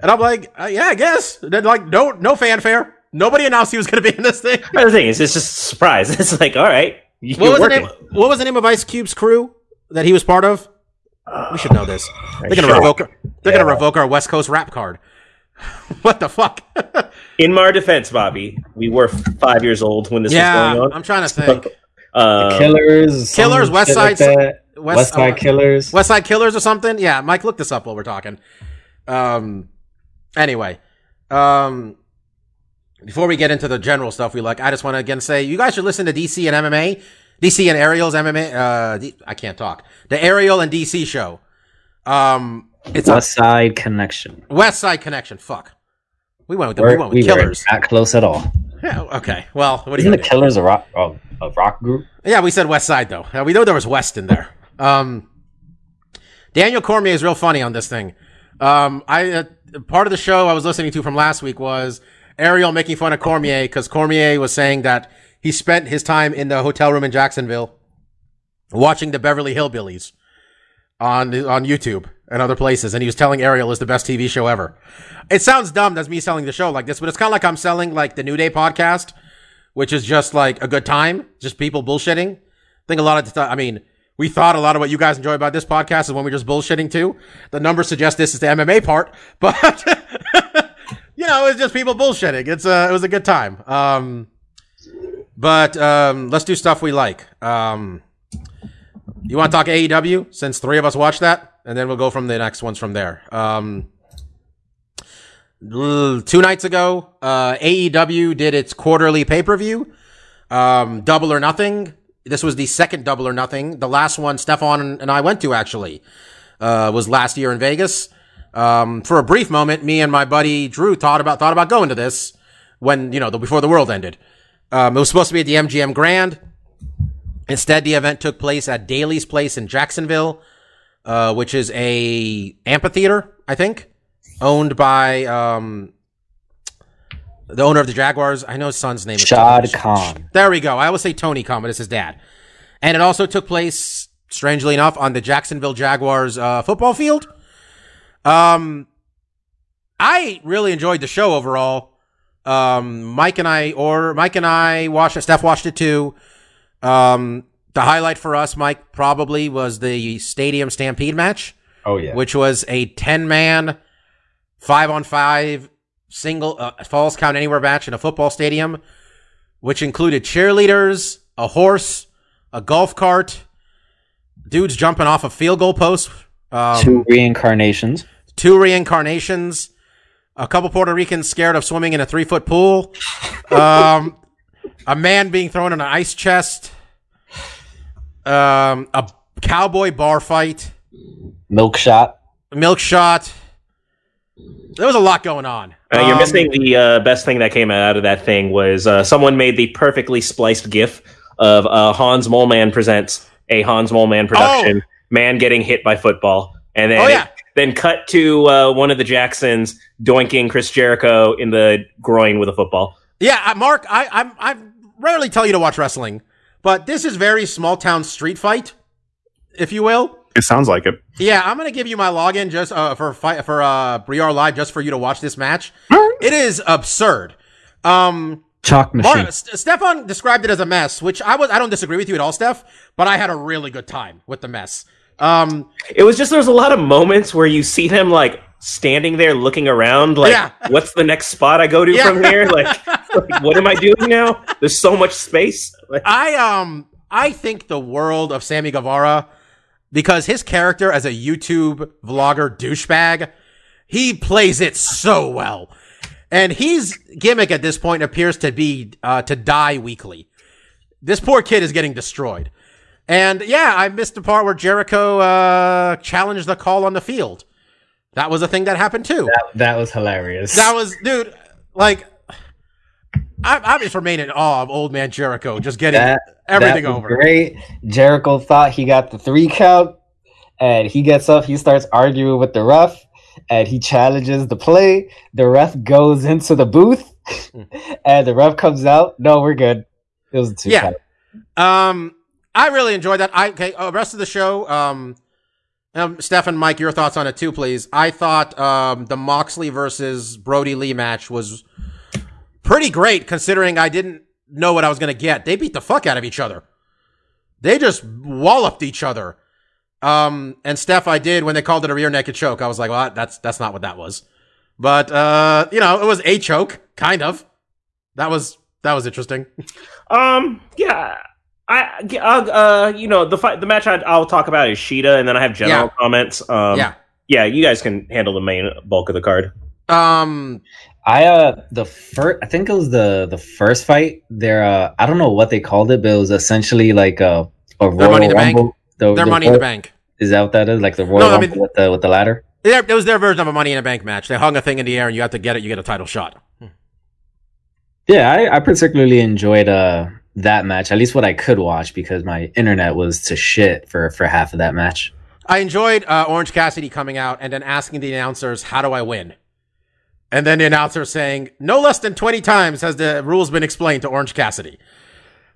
and I'm like, uh, "Yeah, I guess." And then like, no, no fanfare. Nobody announced he was going to be in this thing. The thing is, it's just a surprise. It's like, all right, What was, the name, what was the name of Ice Cube's crew that he was part of? We should know this. They're gonna sure. revoke. They're gonna revoke our West Coast rap card. what the fuck? In our defense, Bobby, we were five years old when this yeah, was going on. I'm trying to think. Um, Killers, Killers, West shit like Side- West- West Side uh, Killers. West Side Killers or something. Yeah, Mike, look this up while we're talking. Um. Anyway, um. Before we get into the general stuff we like, I just want to again say you guys should listen to DC and MMA, DC and Ariel's MMA. Uh, I can't talk. The Ariel and DC show. Um, it's a West Side Connection. West Side Connection. Fuck. We went with the, we went with we Killers. not close at all. Yeah, okay. Well, what do Isn't you the Killers a rock a, a rock group? Yeah, we said West Side though. Uh, we know there was West in there. Um, Daniel Cormier is real funny on this thing. Um, I uh, part of the show I was listening to from last week was Ariel making fun of Cormier because Cormier was saying that he spent his time in the hotel room in Jacksonville watching the Beverly Hillbillies on on YouTube and other places, and he was telling Ariel is the best TV show ever. It sounds dumb. That's me selling the show like this, but it's kind of like I'm selling like the New Day podcast, which is just like a good time, just people bullshitting. I think a lot of the time, I mean, we thought a lot of what you guys enjoy about this podcast is when we're just bullshitting too. The numbers suggest this is the MMA part, but you know, it's just people bullshitting. It's a, it was a good time. Um, but, um, let's do stuff we like. Um, you want to talk AEW since three of us watched that? And then we'll go from the next ones from there. Um, two nights ago, uh, AEW did its quarterly pay per view, um, Double or Nothing. This was the second Double or Nothing. The last one Stefan and I went to actually uh, was last year in Vegas. Um, for a brief moment, me and my buddy Drew thought about thought about going to this when you know the, before the world ended. Um, it was supposed to be at the MGM Grand. Instead, the event took place at Daly's Place in Jacksonville, uh, which is a amphitheater, I think, owned by um, the owner of the Jaguars. I know his son's name is Shad Khan. There we go. I always say Tony Khan, but it's his dad. And it also took place, strangely enough, on the Jacksonville Jaguars uh, football field. Um, I really enjoyed the show overall. Um, Mike and I, or Mike and I watched it. Steph watched it too. Um, the highlight for us, Mike, probably was the Stadium Stampede match, Oh yeah. which was a 10 man, five on five, single, uh, falls count anywhere match in a football stadium, which included cheerleaders, a horse, a golf cart, dudes jumping off a field goal post, um, Two reincarnations. two reincarnations, a couple Puerto Ricans scared of swimming in a three foot pool, um, a man being thrown in an ice chest, um, a cowboy bar fight, Milk shot. milk shot. There was a lot going on. Uh, you're Um, missing the uh, best thing that came out of that thing was uh, someone made the perfectly spliced GIF of uh, Hans Moleman presents a Hans Moleman production, man getting hit by football, and then Oh, yeah. Then cut to uh, one of the Jacksons doinking Chris Jericho in the groin with a football. Yeah, Mark, I, I'm I rarely tell you to watch wrestling, but this is very small town street fight, if you will. It sounds like it. Yeah, I'm gonna give you my login just uh, for fight for uh B/R Live just for you to watch this match. It is absurd. Um, Chalk machine. Mar- St- Stefan described it as a mess, which I was I don't disagree with you at all, Steph, but I had a really good time with the mess. Um, It was just there's a lot of moments where you see them like standing there looking around, like Yeah. what's the next spot I go to Yeah. from here? Like Like, what am I doing now? There's so much space. Like, I um I think the world of Sammy Guevara because his character as a YouTube vlogger douchebag, he plays it so well. And his gimmick at this point appears to be uh, to die weekly. This poor kid is getting destroyed. And yeah, I missed the part where Jericho uh, challenged the call on the field. That was a thing that happened too. That, that was hilarious. That was, dude, like, I, I just remain in awe of old man Jericho just getting That- everything That over. Great. Jericho thought he got the three count, and he gets up. He starts arguing with the ref, and he challenges the play. The ref goes into the booth, and the ref comes out. No, we're good. It was a two Yeah. count. Um, I really enjoyed that. I okay. Uh, rest of the show. Um, um, Stefan, Mike, your thoughts on it too, please. I thought um the Moxley versus Brodie Lee match was pretty great, considering I didn't know what I was gonna get. They beat the fuck out of each other. They just walloped each other. Um, and Steph, I did when they called it a rear naked choke. I was like, well, that's that's not what that was. But uh, you know, it was a choke, kind of. That was that was interesting. Um, yeah, I, uh, uh, you know, the fight, the match I, I'll talk about is Shida, and then I have general Yeah. comments. Um, yeah. yeah, you guys can handle the main bulk of the card. Um, I uh the first I think it was the the first fight. There uh I don't know what they called it, but it was essentially like a a Their Royal Money in the Bank? The, their the money in the bank. Is that what that is? Like the Royal No, I mean- with the with the ladder? Their- It was their version of a Money in a Bank match. They hung a thing in the air, and you have to get it. You get a title shot. Yeah, I, I particularly enjoyed uh that match. At least what I could watch because my internet was to shit for for half of that match. I enjoyed uh, Orange Cassidy coming out and then asking the announcers, "How do I win?" And then the announcer saying, "No less than twenty times has the rules been explained to Orange Cassidy."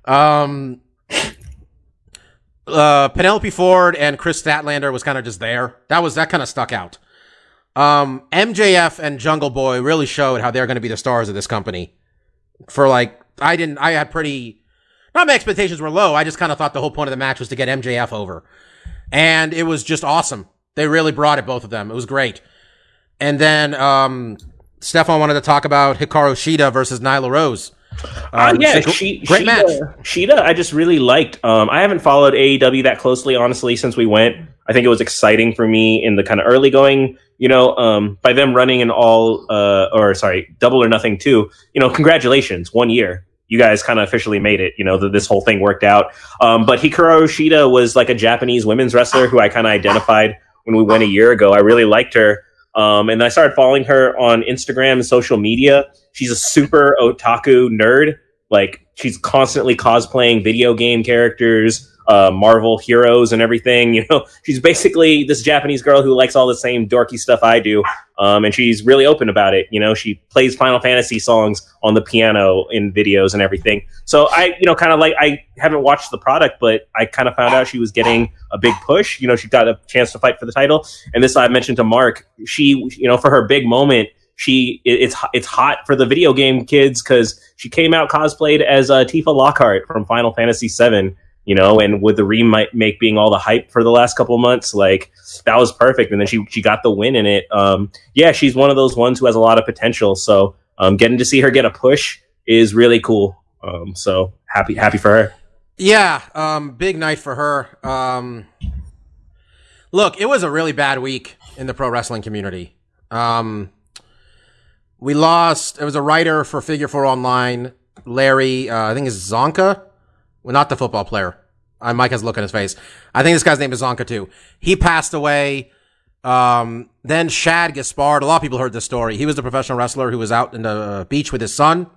Um, uh, Penelope Ford and Kris Statlander was kind of just there. That was that kind of stuck out. Um, MJF and Jungle Boy really showed how they're going to be the stars of this company. For like, I didn't. I had pretty. Not my expectations were low. I just kind of thought the whole point of the match was to get MJF over and it was just awesome. They really brought it, both of them. It was great. And then um, Stefan wanted to talk about Hikaru Shida versus Nyla Rose. Uh, Um, yeah, gr- she, great Shida, match. Shida, I just really liked. Um, I haven't followed AEW that closely, honestly, since we went. I think it was exciting for me in the kind of early going. You know, um, by them running an all, uh, or sorry, double or nothing too. You know, congratulations, one year. You guys kind of officially made it. You know that this whole thing worked out. Um, but Hikaru Shida was like a Japanese women's wrestler who I kind of identified when we went a year ago. I really liked her. Um, and I started following her on Instagram and social media. She's a super otaku nerd. Like she's constantly cosplaying video game characters, uh, Marvel heroes, and everything. You know, she's basically this Japanese girl who likes all the same dorky stuff I do. Um, and she's really open about it. You know, she plays Final Fantasy songs on the piano in videos and everything. So I, you know, kind of like I haven't watched the product, but I kind of found out she was getting a big push. You know, she got a chance to fight for the title, and this I mentioned to Mark. She, you know, for her big moment, she it's it's hot for the video game kids because she came out cosplayed as uh, Tifa Lockhart from Final Fantasy VII. You know, and with the remake being all the hype for the last couple months, like that was perfect. And then she she got the win in it. Um, yeah, she's one of those ones who has a lot of potential. So um, getting to see her get a push is really cool. Um, so happy happy for her. Yeah, um, big night for her. Um, look, it was a really bad week in the pro wrestling community. Um, we lost. It was a writer for Figure Four Online, Larry. Uh, I think it's Csonka. Well, not the football player. Uh, Mike has a look on his face. I think this guy's name is Csonka too. He passed away. Um, then Shad Gaspard. A lot of people heard this story. He was the professional wrestler who was out in the uh, beach with his son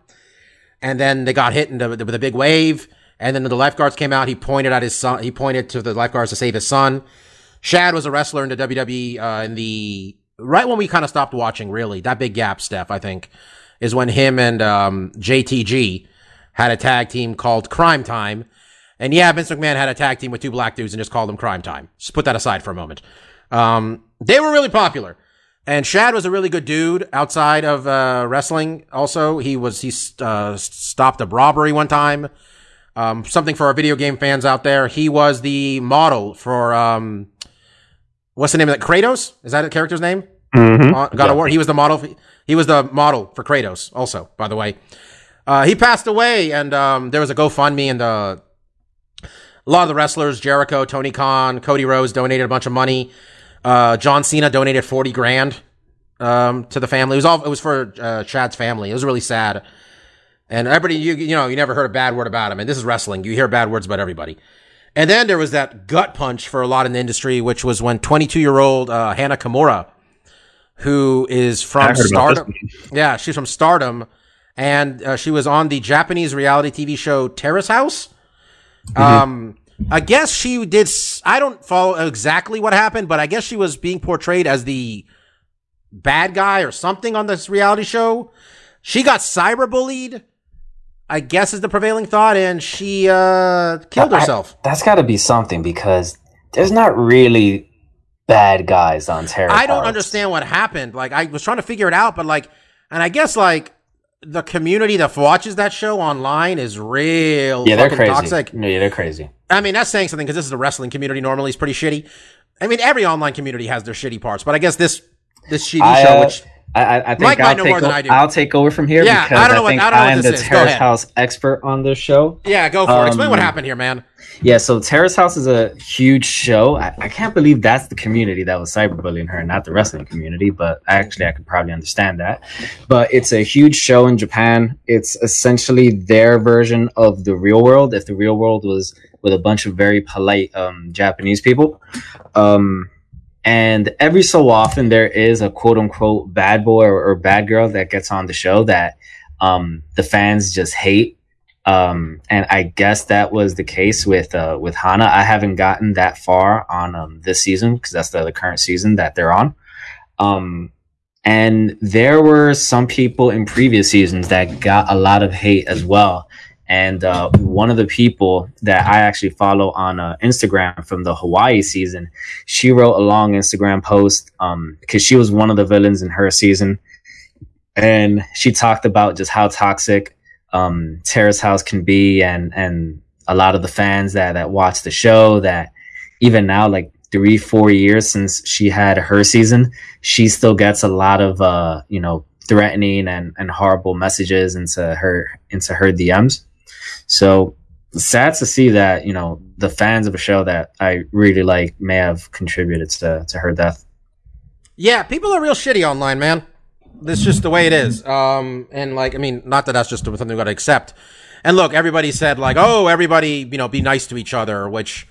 and then they got hit into, with a big wave. And then the lifeguards came out. He pointed at his son. He pointed to the lifeguards to save his son. Shad was a wrestler in the WWE uh, in the right when we kind of stopped watching. Really, that big gap, Steph, I think, is when him and um, JTG had a tag team called Cryme Tyme. And yeah, Vince McMahon had a tag team with two black dudes and just called them Cryme Tyme. Just put that aside for a moment. Um, they were really popular. And Shad was a really good dude outside of uh, wrestling. Also, he was he uh, stopped a robbery one time. Um, something for our video game fans out there. He was the model for um, what's the name of that? Kratos is that a character's name? Mm-hmm. Uh, God of War. He was the model. For, he was the model for Kratos. Also, by the way, Uh, he passed away, and um, there was a GoFundMe, and uh, a lot of the wrestlers, Jericho, Tony Khan, Cody Rhodes, donated a bunch of money. Uh, John Cena donated forty grand um, to the family. It was all it was for uh, Chad's family. It was really sad. And everybody, you you know, you never heard a bad word about him. And this is wrestling. You hear bad words about everybody. And then there was that gut punch for a lot in the industry, which was when 22 year old uh, Hana Kimura, who is from Stardom. Yeah, she's from Stardom, and uh, she was on the Japanese reality TV show Terrace House. Um, I guess she did. I don't follow exactly what happened, but I guess she was being portrayed as the bad guy or something on this reality show. She got cyberbullied. I guess is the prevailing thought, and she uh, killed I- herself. That's got to be something because there's not really bad guys on Terrace. I don't House. understand what happened. Like I was trying to figure it out, but like, and I guess like the community that watches that show online is real Yeah, they're crazy. toxic. No, yeah, they're crazy. I mean, that's saying something because this is a wrestling community. Normally, is pretty shitty. I mean, every online community has their shitty parts, but I guess this this shitty I, show, uh, which I, I, I think Mike I'll take o- I. I'll take over from here Yeah, because I don't know what- think I don't know what I'm this the is. Terrace. House expert on this show. yeah, go for it. Explain what Um, happened here, man. Yeah, so Terrace House is a huge show. I, I can't believe that's the community that was cyberbullying her, not the wrestling community. But actually, I could probably understand that. But it's a huge show in Japan. It's essentially their version of the real world. If the real world was with a bunch of very polite um, Japanese people, um, and every so often there is a quote unquote bad boy or, or bad girl that gets on the show that um, the fans just hate um, and I guess that was the case with uh, with Hana. I haven't gotten that far on um, this season because that's the, the current season that they're on. Um, and there were some people in previous seasons that got a lot of hate as well. And uh, one of the people that I actually follow on uh, Instagram from the Hawaii season, she wrote a long Instagram post because she was one of the villains in her season, and she talked about just how toxic um, Terrace House can be, and and a lot of the fans that that watch the show that even now, like three four years since she had her season, she still gets a lot of uh, you know threatening and and horrible messages into her into her DMs. So sad to see that you know the fans of a show that I really like may have contributed to to her death. Yeah, people are real shitty online, man. That's just the way it is. Um, and like, I mean, not that that's just something we got to accept. And look, everybody said like, oh, everybody, you know, be nice to each other, which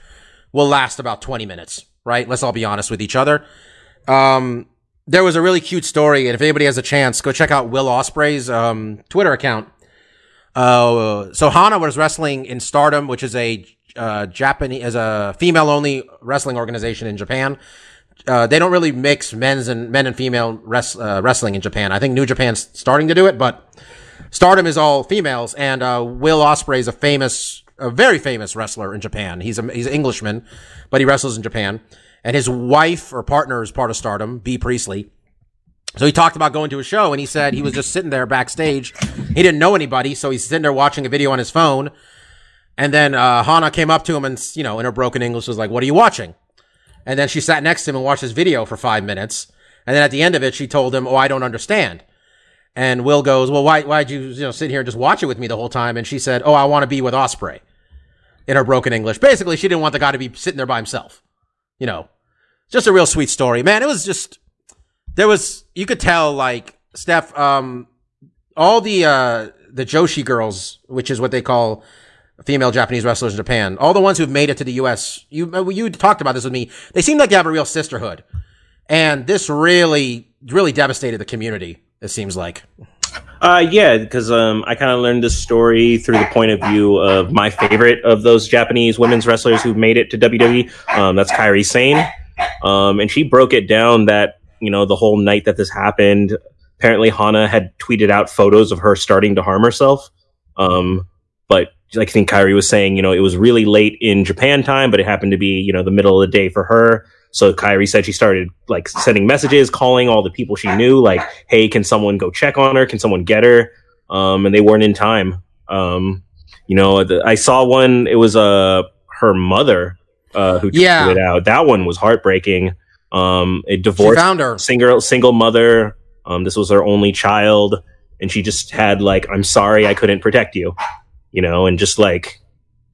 will last about 20 minutes, right? Let's all be honest with each other. Um, there was a really cute story, and if anybody has a chance, go check out Will Ospreay's um, Twitter account. Uh, so Hana was wrestling in Stardom, which is a uh, Japanese, as a female-only wrestling organization in Japan. Uh, they don't really mix men's and men and female res- uh, wrestling in Japan. I think New Japan's starting to do it, but Stardom is all females. And uh, Will Ospreay is a famous, a very famous wrestler in Japan. He's a he's an Englishman, but he wrestles in Japan. And his wife or partner is part of Stardom, Bea Priestley. So he talked about going to a show, and he said he was just sitting there backstage. He didn't know anybody, so he's sitting there watching a video on his phone. And then uh, Hana came up to him and, you know, in her broken English was like, "What are you watching?" And then she sat next to him and watched his video for five minutes. And then at the end of it, she told him, "Oh, I don't understand." And Will goes, "Well, why why'd you you know sit here and just watch it with me the whole time?" And she said, "Oh, I want to be with Ospreay." In her broken English, basically, she didn't want the guy to be sitting there by himself. You know, just a real sweet story, man. It was just there was you could tell like Steph, um, all the uh the Joshi girls, which is what they call female Japanese wrestlers in Japan, all the ones who've made it to the U.S. You uh, you talked about this with me. They seem like they have a real sisterhood, and this really really devastated the community. It seems like. Uh, yeah, because um, I kind of learned this story through the point of view of my favorite of those Japanese women's wrestlers who've made it to WWE. Um, that's Kairi Sane, um, and she broke it down that you know the whole night that this happened. Apparently, Hana had tweeted out photos of her starting to harm herself. Um, but like I think Kairi was saying, you know, it was really late in Japan time, but it happened to be, you know, the middle of the day for her. So Kairi said she started like sending messages, calling all the people she knew, like, "Hey, can someone go check on her? Can someone get her?" Um, and they weren't in time. Um, you know, the, I saw one. It was uh her mother uh, who Yeah. tweeted it out. That one was heartbreaking. Um, a divorced found her. single single mother. Um, this was her only child, and she just had like, "I'm sorry, I couldn't protect you," you know, and just like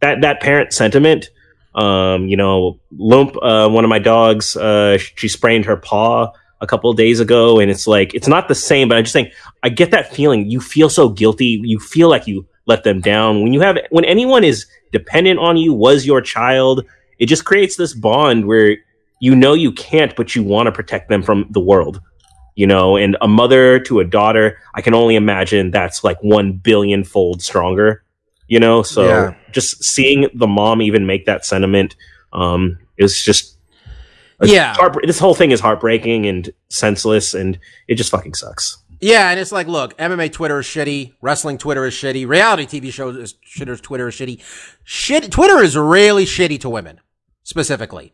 that that parent sentiment. Um, you know, Lump, uh, one of my dogs, uh, she sprained her paw a couple of days ago, and it's like it's not the same. But I'm just saying, I get that feeling. You feel so guilty. You feel like you let them down when you have when anyone is dependent on you, was your child. It just creates this bond where you know you can't, but you want to protect them from the world. You know, and a mother to a daughter, I can only imagine that's like one billion fold stronger. You know, so Yeah. just seeing the mom even make that sentiment um, is just Yeah. heartbr- this whole thing is heartbreaking and senseless, and it just fucking sucks. Yeah, and it's like, look, MMA Twitter is shitty, wrestling Twitter is shitty, reality TV shows is shitters Twitter is shitty. Shit, Twitter is really shitty to women, specifically,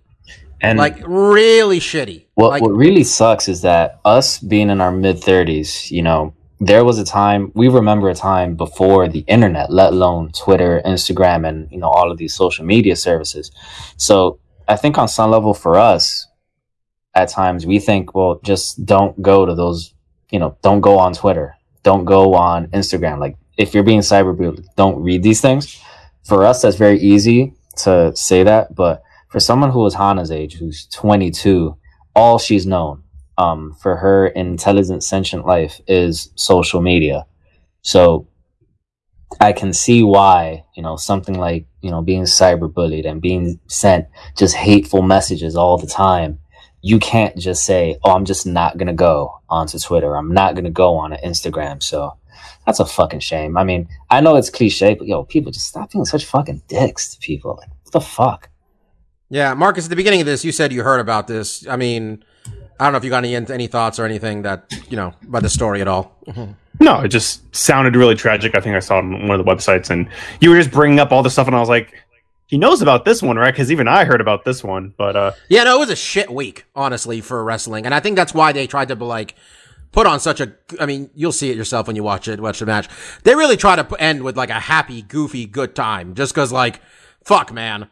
And like really shitty. What like, what really sucks is that us being in our mid thirties, you know, there was a time we remember a time before the internet, let alone Twitter, Instagram, and you know all of these social media services. So I think on some level for us, at times we think, well, just don't go to those, you know, don't go on Twitter, don't go on Instagram. Like if you're being cyberbullied, don't read these things. For us, that's very easy to say that, but for someone who is Hana's age, who's 22, all she's known um, for her intelligent, sentient life is social media. So I can see why, you know, something like, you know, being cyberbullied and being sent just hateful messages all the time. You can't just say, oh, I'm just not going to go onto Twitter. I'm not going to go on Instagram. So that's a fucking shame. I mean, I know it's cliche, but yo, people just stop being such fucking dicks to people. Like, what the fuck? Yeah, Marcus, at the beginning of this, you said you heard about this. I mean, I don't know if you got any any thoughts or anything that you know about the story at all. No, it just sounded really tragic. I think I saw it on one of the websites, and you were just bringing up all the stuff, and I was like, he knows about this one, right? Because even I heard about this one. But uh, Yeah, no, it was a shit week, honestly, for wrestling, and I think that's why they tried to like put on such a. I mean, you'll see it yourself when you watch it, watch the match. They really try to end with like a happy, goofy, good time, just because like, fuck, man,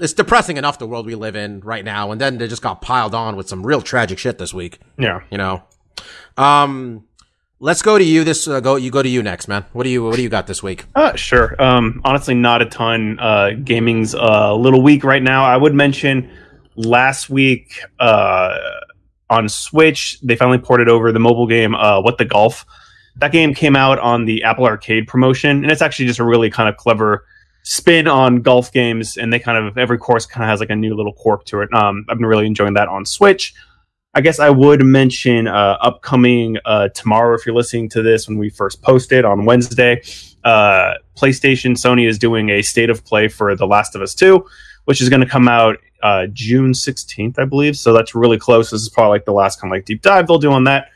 it's depressing enough the world we live in right now, and then they just got piled on with some real tragic shit this week. yeah, You know, um, let's go to you. This uh, go you go to you next, man. What do you what do you got this week? Uh, sure. Um, honestly, not a ton. Uh, gaming's a little weak right now. I would mention last week uh, on Switch, they finally ported over the mobile game, uh, What the Golf. That game came out on the Apple Arcade promotion, and it's actually just a really kind of clever spin on golf games. And they kind of every course kind of has like a new little quirk to it. Um, I've been really enjoying that on Switch. I guess I would mention uh, upcoming uh, tomorrow if you're listening to this when we first posted on Wednesday. Uh, PlayStation Sony is doing a state of play for The Last of Us 2, which is going to come out uh, June 16th, I believe. So that's really close. This is probably like the last kind of like deep dive they'll do on that.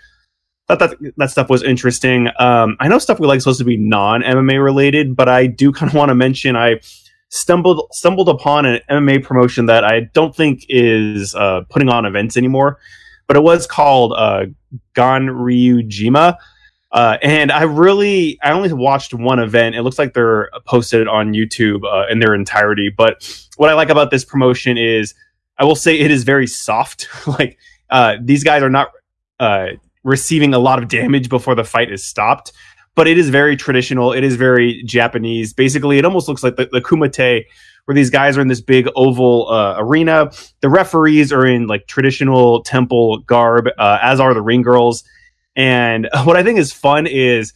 Thought that that stuff was interesting. Um, I know stuff we like supposed to be non MMA related, but I do kind of want to mention I stumbled stumbled upon an MMA promotion that I don't think is uh, putting on events anymore but it was called uh, Ganryujima. Uh, and I really, I only watched one event. It looks like they're posted on YouTube uh, in their entirety. But what I like about this promotion is, I will say it is very soft. like uh, these guys are not uh, receiving a lot of damage before the fight is stopped. But it is very traditional. It is very Japanese. Basically, it almost looks like the, the kumite, where these guys are in this big oval uh, arena. The referees are in like traditional temple garb, uh, as are the ring girls. And what I think is fun is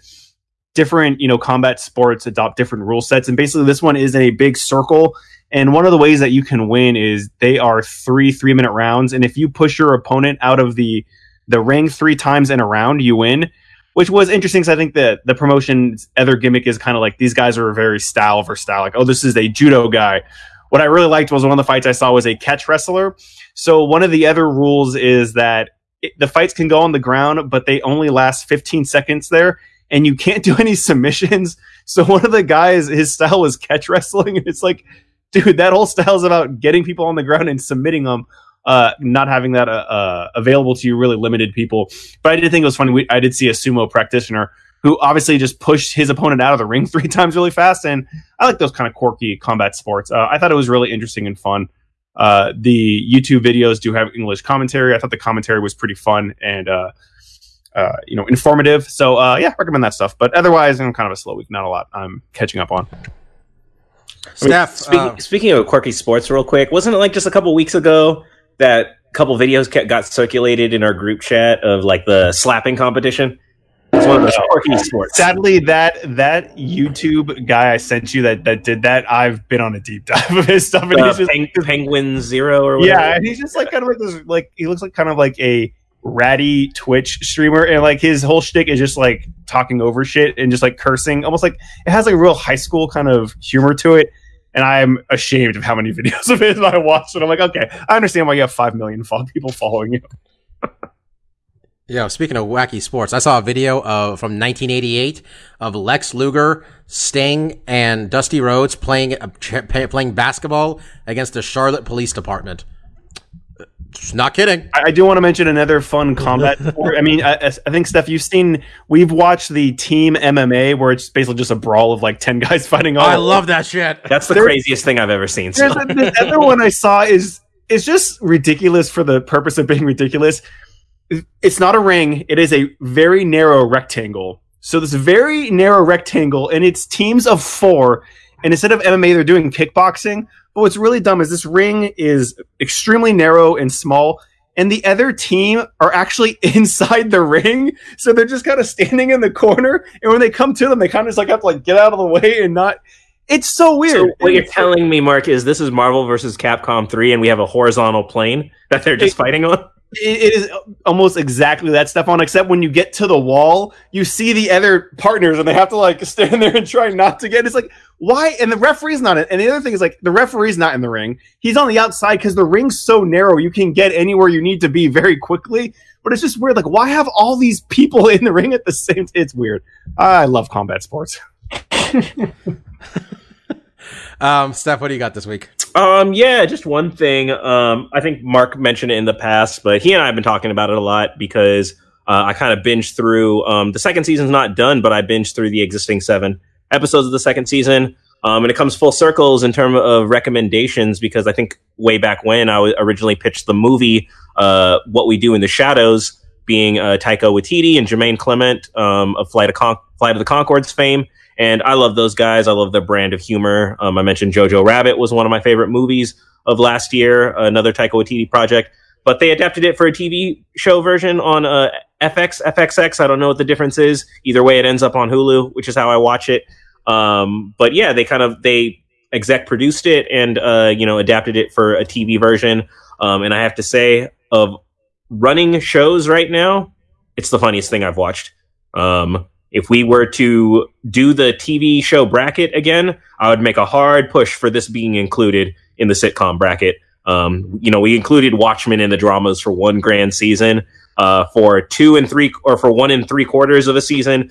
different, you know, combat sports adopt different rule sets. And basically, this one is in a big circle. And one of the ways that you can win is they are three three minute rounds. And if you push your opponent out of the the ring three times in a round, you win. Which was interesting because I think that the promotion's other gimmick is kind of like these guys are very style for style. Like, oh, this is a judo guy. What I really liked was one of the fights I saw was a catch wrestler. So one of the other rules is that it, the fights can go on the ground, but they only last 15 seconds there, and you can't do any submissions. So one of the guys, his style was catch wrestling, and it's like, dude, that whole style is about getting people on the ground and submitting them. Uh, not having that uh, uh, available to you really limited people. But I did think it was funny. We, I did see a sumo practitioner who obviously just pushed his opponent out of the ring three times really fast. And I like those kind of quirky combat sports. Uh, I thought it was really interesting and fun. Uh, the YouTube videos do have English commentary. I thought the commentary was pretty fun, and uh, uh, you know, informative. So uh, yeah, recommend that stuff. But otherwise, I'm kind of a slow week. Not a lot. I'm catching up on. Steph, Speaking, uh, speaking of quirky sports, real quick, wasn't it like just a couple weeks ago that couple videos ca- got circulated in our group chat of like the slapping competition? It's one of those quirky sports. Sadly, that that YouTube guy I sent you that that did that, I've been on a deep dive of his stuff, and Uh, he's just Peng- Penguin Zero or whatever. yeah, and he's just like kind of like this, like he looks like kind of like a ratty Twitch streamer, and like his whole shtick is just like talking over shit and just like cursing, almost like it has like a real high school kind of humor to it. And I'm ashamed of how many videos of his I watched, and I'm like, okay, I understand why you have five million people following you. Yo, speaking of wacky sports, I saw a video of from 1988 of Lex Luger, Sting, and Dusty Rhodes playing uh, ch- playing basketball against the Charlotte Police Department. Just not kidding. I, I do want to mention another fun combat sport. I mean, I, I think Steph, you've seen, we've watched the team MMA where it's basically just a brawl of like ten guys fighting. all I love that shit. That's the There- craziest thing I've ever seen. There's a, the other one I saw is is just ridiculous for the purpose of being ridiculous. It's not a ring; it is a very narrow rectangle. So this very narrow rectangle, and it's teams of four. And instead of MMA, they're doing kickboxing. But what's really dumb is this ring is extremely narrow and small, and the other team are actually inside the ring. So they're just kind of standing in the corner, and when they come to them, they kind of just like have to like get out of the way and not. It's so weird. So what you're telling me, Mark, is this is Marvel versus Capcom 3 and we have a horizontal plane that they're just It- fighting on? It is almost exactly that stuff on except when you get to the wall you see the other partners and they have to like stand there and try not to get it's like why and the referee's not in and the other thing is like the referee's not in the ring he's on the outside because the ring's so narrow you can get anywhere you need to be very quickly but it's just weird like why have all these people in the ring at the same time? it's weird i love combat sports Um, Steph, what do you got this week? Um, yeah, just one thing. Um, I think Mark mentioned it in the past, but he and I have been talking about it a lot because uh, I kind of binged through. Um, the second season's not done, but I binged through the existing seven episodes of the second season. Um, and it comes full circles in terms of recommendations because I think way back when I w- originally pitched the movie, uh, What We Do in the Shadows, being uh, Taika Waititi and Jermaine Clement um, of Flight of, Con- Flight of the Conchords fame. And I love those guys. I love their brand of humor. Um, I mentioned Jojo Rabbit was one of my favorite movies of last year, another Taika Waititi project. But they adapted it for a TV show version on uh, FX, FXX. I don't know what the difference is. Either way, it ends up on Hulu, which is how I watch it. Um, but yeah, they kind of they exec produced it and uh, you know adapted it for a TV version. Um, and I have to say, of running shows right now, it's the funniest thing I've watched. Um, if we were to do the TV show bracket again, I would make a hard push for this being included in the sitcom bracket. Um, you know, we included Watchmen in the dramas for one grand season. Uh, for two and three, or for one and three quarters of a season,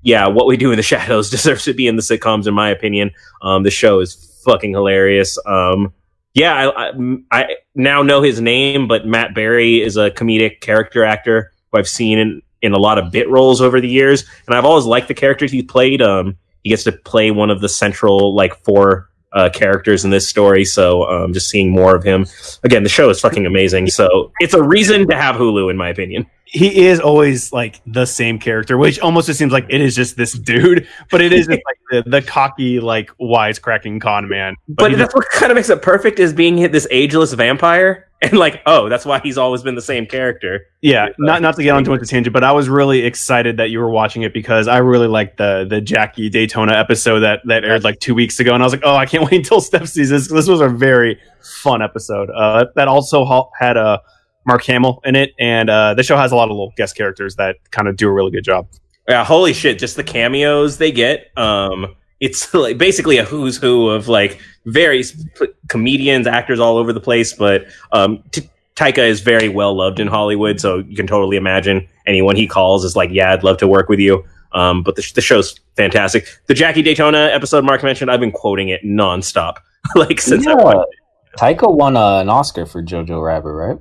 yeah, what we do in the shadows deserves to be in the sitcoms, in my opinion. Um, the show is fucking hilarious. Um, yeah, I, I, I now know his name, but Matt Berry is a comedic character actor who I've seen in, in a lot of bit roles over the years, and I've always liked the characters he played. Um, he gets to play one of the central like four uh, characters in this story, so um, just seeing more of him. Again, the show is fucking amazing, so it's a reason to have Hulu, in my opinion. He is always like the same character, which almost just seems like it is just this dude, but it is just like the, the cocky, like wisecracking con man. But he that's what kind of makes it perfect is being this ageless vampire, and like, oh, that's why he's always been the same character. Yeah, not not to get on too much of a tangent, but I was really excited that you were watching it because I really liked the the Jackie Daytona episode that that aired like two weeks ago, and I was like, oh, I can't wait until Steph sees this. This was a very fun episode. Uh, that also ha- had a Mark Hamill in it, and uh, the show has a lot of little guest characters that kind of do a really good job. Yeah, holy shit! Just the cameos they get. Um, it's like basically a who's who of like various p- comedians, actors all over the place. But um, T- Taika is very well loved in Hollywood, so you can totally imagine anyone he calls is like, "Yeah, I'd love to work with you." Um, but the, sh- the show's fantastic. The Jackie Daytona episode Mark mentioned, I've been quoting it nonstop, like since I Yeah. watched it. Taika won uh, an Oscar for Jojo Rabbit, right?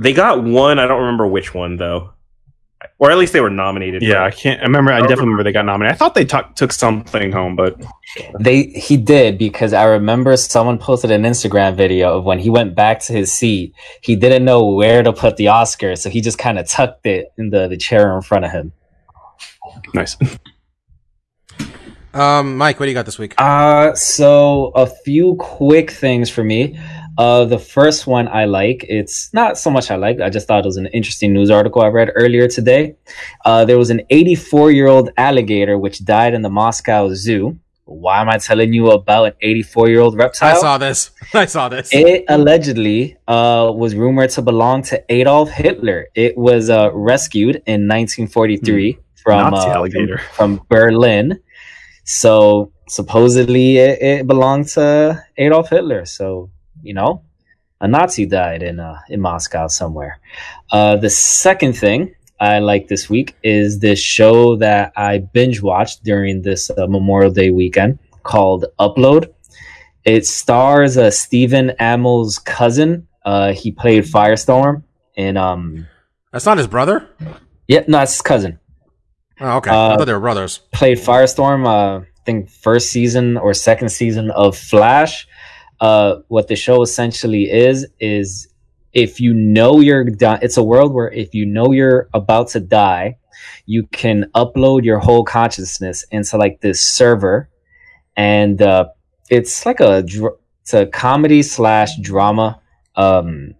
They got one. I don't remember which one though. or at least they were nominated. for Yeah, I can't I remember. I definitely remember they got nominated. I thought they took took something home, but They he did because I remember someone posted an Instagram video of when he went back to his seat. He didn't know where to put the Oscar, so he just kind of tucked it in the, the chair in front of him. nice. Um, Mike, what do you got this week? Uh so a few quick things for me. Uh the first one I like, it's not so much I like, I just thought it was an interesting news article I read earlier today. Uh there was an 84-year-old alligator which died in the Moscow Zoo. Why am I telling you about an 84-year-old reptile? I saw this. I saw this. It allegedly uh, was rumored to belong to Adolf Hitler. It was uh, rescued in 1943 from, Nazi uh, alligator. from from Berlin. So supposedly it, it belonged to Adolf Hitler. So you know, a Nazi died in uh, in Moscow somewhere. Uh, the second thing I like this week is this show that I binge watched during this uh, Memorial Day weekend called Upload. It stars uh, Stephen Amell's cousin. Uh, he played Firestorm in um That's not his brother. yeah no it's his cousin Oh, okay. I Uh, thought they were brothers. played Firestorm. Uh, I think first season or second season of Flash. Uh, what the show essentially is is if you know you're di- it's a world where if you know you're about to die, you can upload your whole consciousness into like this server, and uh, it's like a dr- it's a comedy slash drama. Um,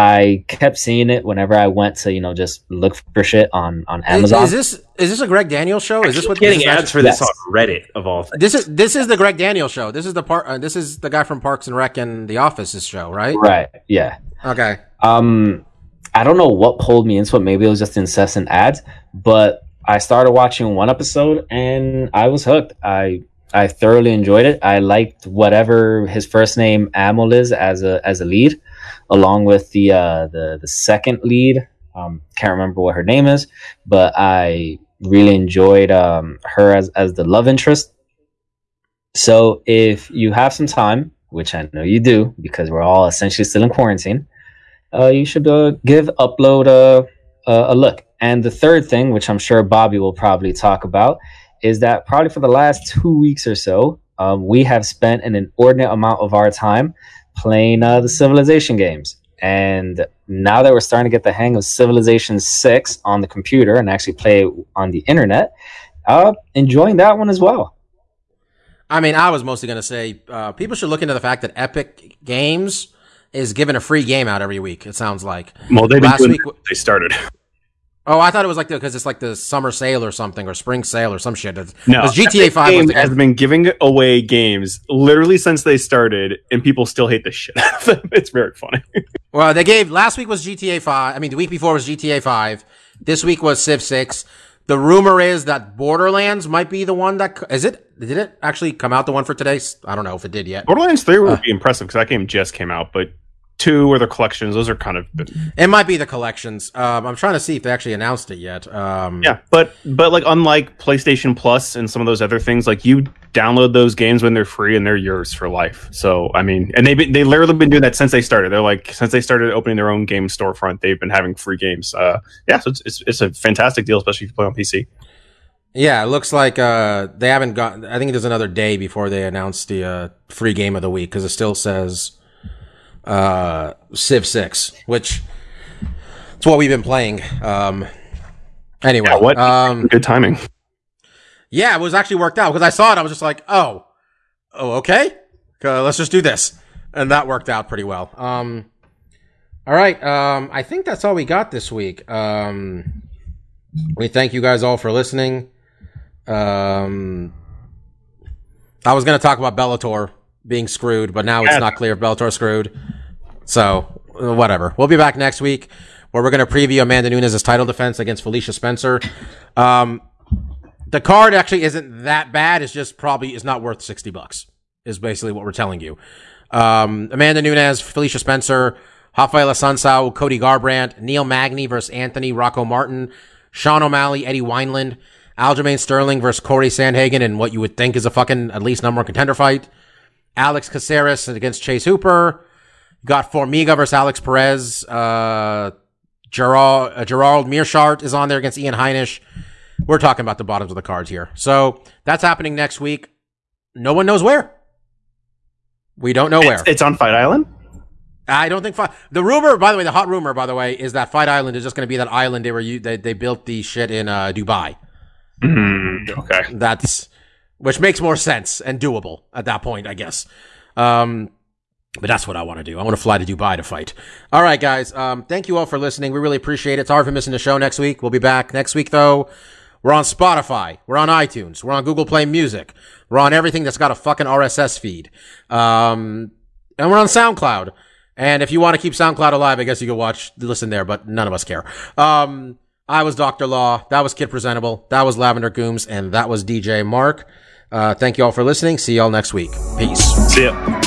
I kept seeing it whenever I went to you know just look for shit on on Is, Amazon. is this is this a Greg Daniels show? Is this what getting this is ads for this Yes. on Reddit of all things? This is this is the Greg Daniels show. This is the part. Uh, this is the guy from Parks and Rec and The Office's show, right? right? Yeah. Okay. Um, I don't know what pulled me into it. Maybe it was just incessant ads, but I started watching one episode and I was hooked. I I thoroughly enjoyed it. I liked whatever his first name Amell is as a as a lead, along with the uh, the the second lead. Um, can't remember what her name is, but I really enjoyed um, her as as the love interest. So if you have some time, which I know you do, because we're all essentially still in quarantine, uh, you should uh, give Upload a, a, a look. And the third thing, which I'm sure Bobby will probably talk about, is that probably for the last two weeks or so, um, we have spent an inordinate amount of our time playing uh, the Civilization games. And now that we're starting to get the hang of Civilization 6 on the computer and actually play on the internet, uh, enjoying that one as well. I mean, I was mostly going to say uh, people should look into the fact that Epic Games is giving a free game out every week. It sounds like. Well, they've been Last doing week- that they started. Oh, I thought it was like because it's like the summer sale or something or spring sale or some shit. It's, No, GTA Epic Five Game the has been giving away games literally since they started, and people still hate the shit out of them. It's very funny. Well, they gave last week was GTA Five. I mean, the week before was GTA Five. This week was Civ Six. The rumor is that Borderlands might be the one that is it. Did it actually come out? The one for today? I don't know if it did yet. Borderlands Three Uh. would be impressive because that game just came out, but two or the collections, those are kind of It might be the collections. Um, I'm trying to see if they actually announced it yet. Um, yeah. But but like unlike PlayStation Plus and some of those other things, like you download those games when they're free and they're yours for life. So I mean, and they've been, they literally been doing that since they started. They're like since they started opening their own game storefront, they've been having free games. Uh, yeah, so it's, it's it's a fantastic deal, especially if you play on PC. Yeah, it looks like uh, they haven't got. I think there's another day before they announce the uh, free game of the week because it still says uh, Civ Six, which it's what we've been playing. Um, anyway, Yeah, what Um, good timing. yeah, it was actually worked out because I saw it. I was just like, oh, oh, okay, uh, let's just do this, and that worked out pretty well. Um, all right, um, I think that's all we got this week. Um, we thank you guys all for listening. Um, I was going to talk about Bellator being screwed, but now it's not clear if Bellator's screwed. So, uh, whatever. We'll be back next week where we're going to preview Amanda Nunes' title defense against Felicia Spencer. Um, the card actually isn't that bad. It's just probably is not worth 60 bucks, is basically what we're telling you. Um, Amanda Nunes, Felicia Spencer, Rafael Assunção, Cody Garbrandt, Neil Magny versus Anthony Rocco Martin, Sean O'Malley, Eddie Wineland, Aljamain Sterling versus Cory Sandhagen in what you would think is a fucking at least number one contender fight. Alex Caceres against Chase Hooper. You got Formiga versus Alex Perez. Uh, Gerald, uh, Gerald Meerschaert is on there against Ian Heinisch. We're talking about the bottoms of the cards here. So that's happening next week. No one knows where. We don't know where. It's, it's on Fight Island. I don't think Fight. The rumor, by the way, the hot rumor, by the way, is that Fight Island is just going to be that island they were they, they built the shit in uh, Dubai. Mm, okay. That's which makes more sense and doable at that point, I guess. Um, but that's what I want to do. I want to fly to Dubai to fight. All right, guys. Um, thank you all for listening. We really appreciate it. Sorry for missing the show next week. We'll be back next week, though. We're on Spotify. We're on iTunes. We're on Google Play Music. We're on everything that's got a fucking RSS feed. Um, and we're on SoundCloud. And if you want to keep SoundCloud alive, I guess you can watch, listen there, but none of us care. Um, I was Dr. Law. That was Kid Presentable. That was Lavender Gooms. And that was DJ Mark. Uh, thank you all for listening. See y'all next week. Peace. See ya.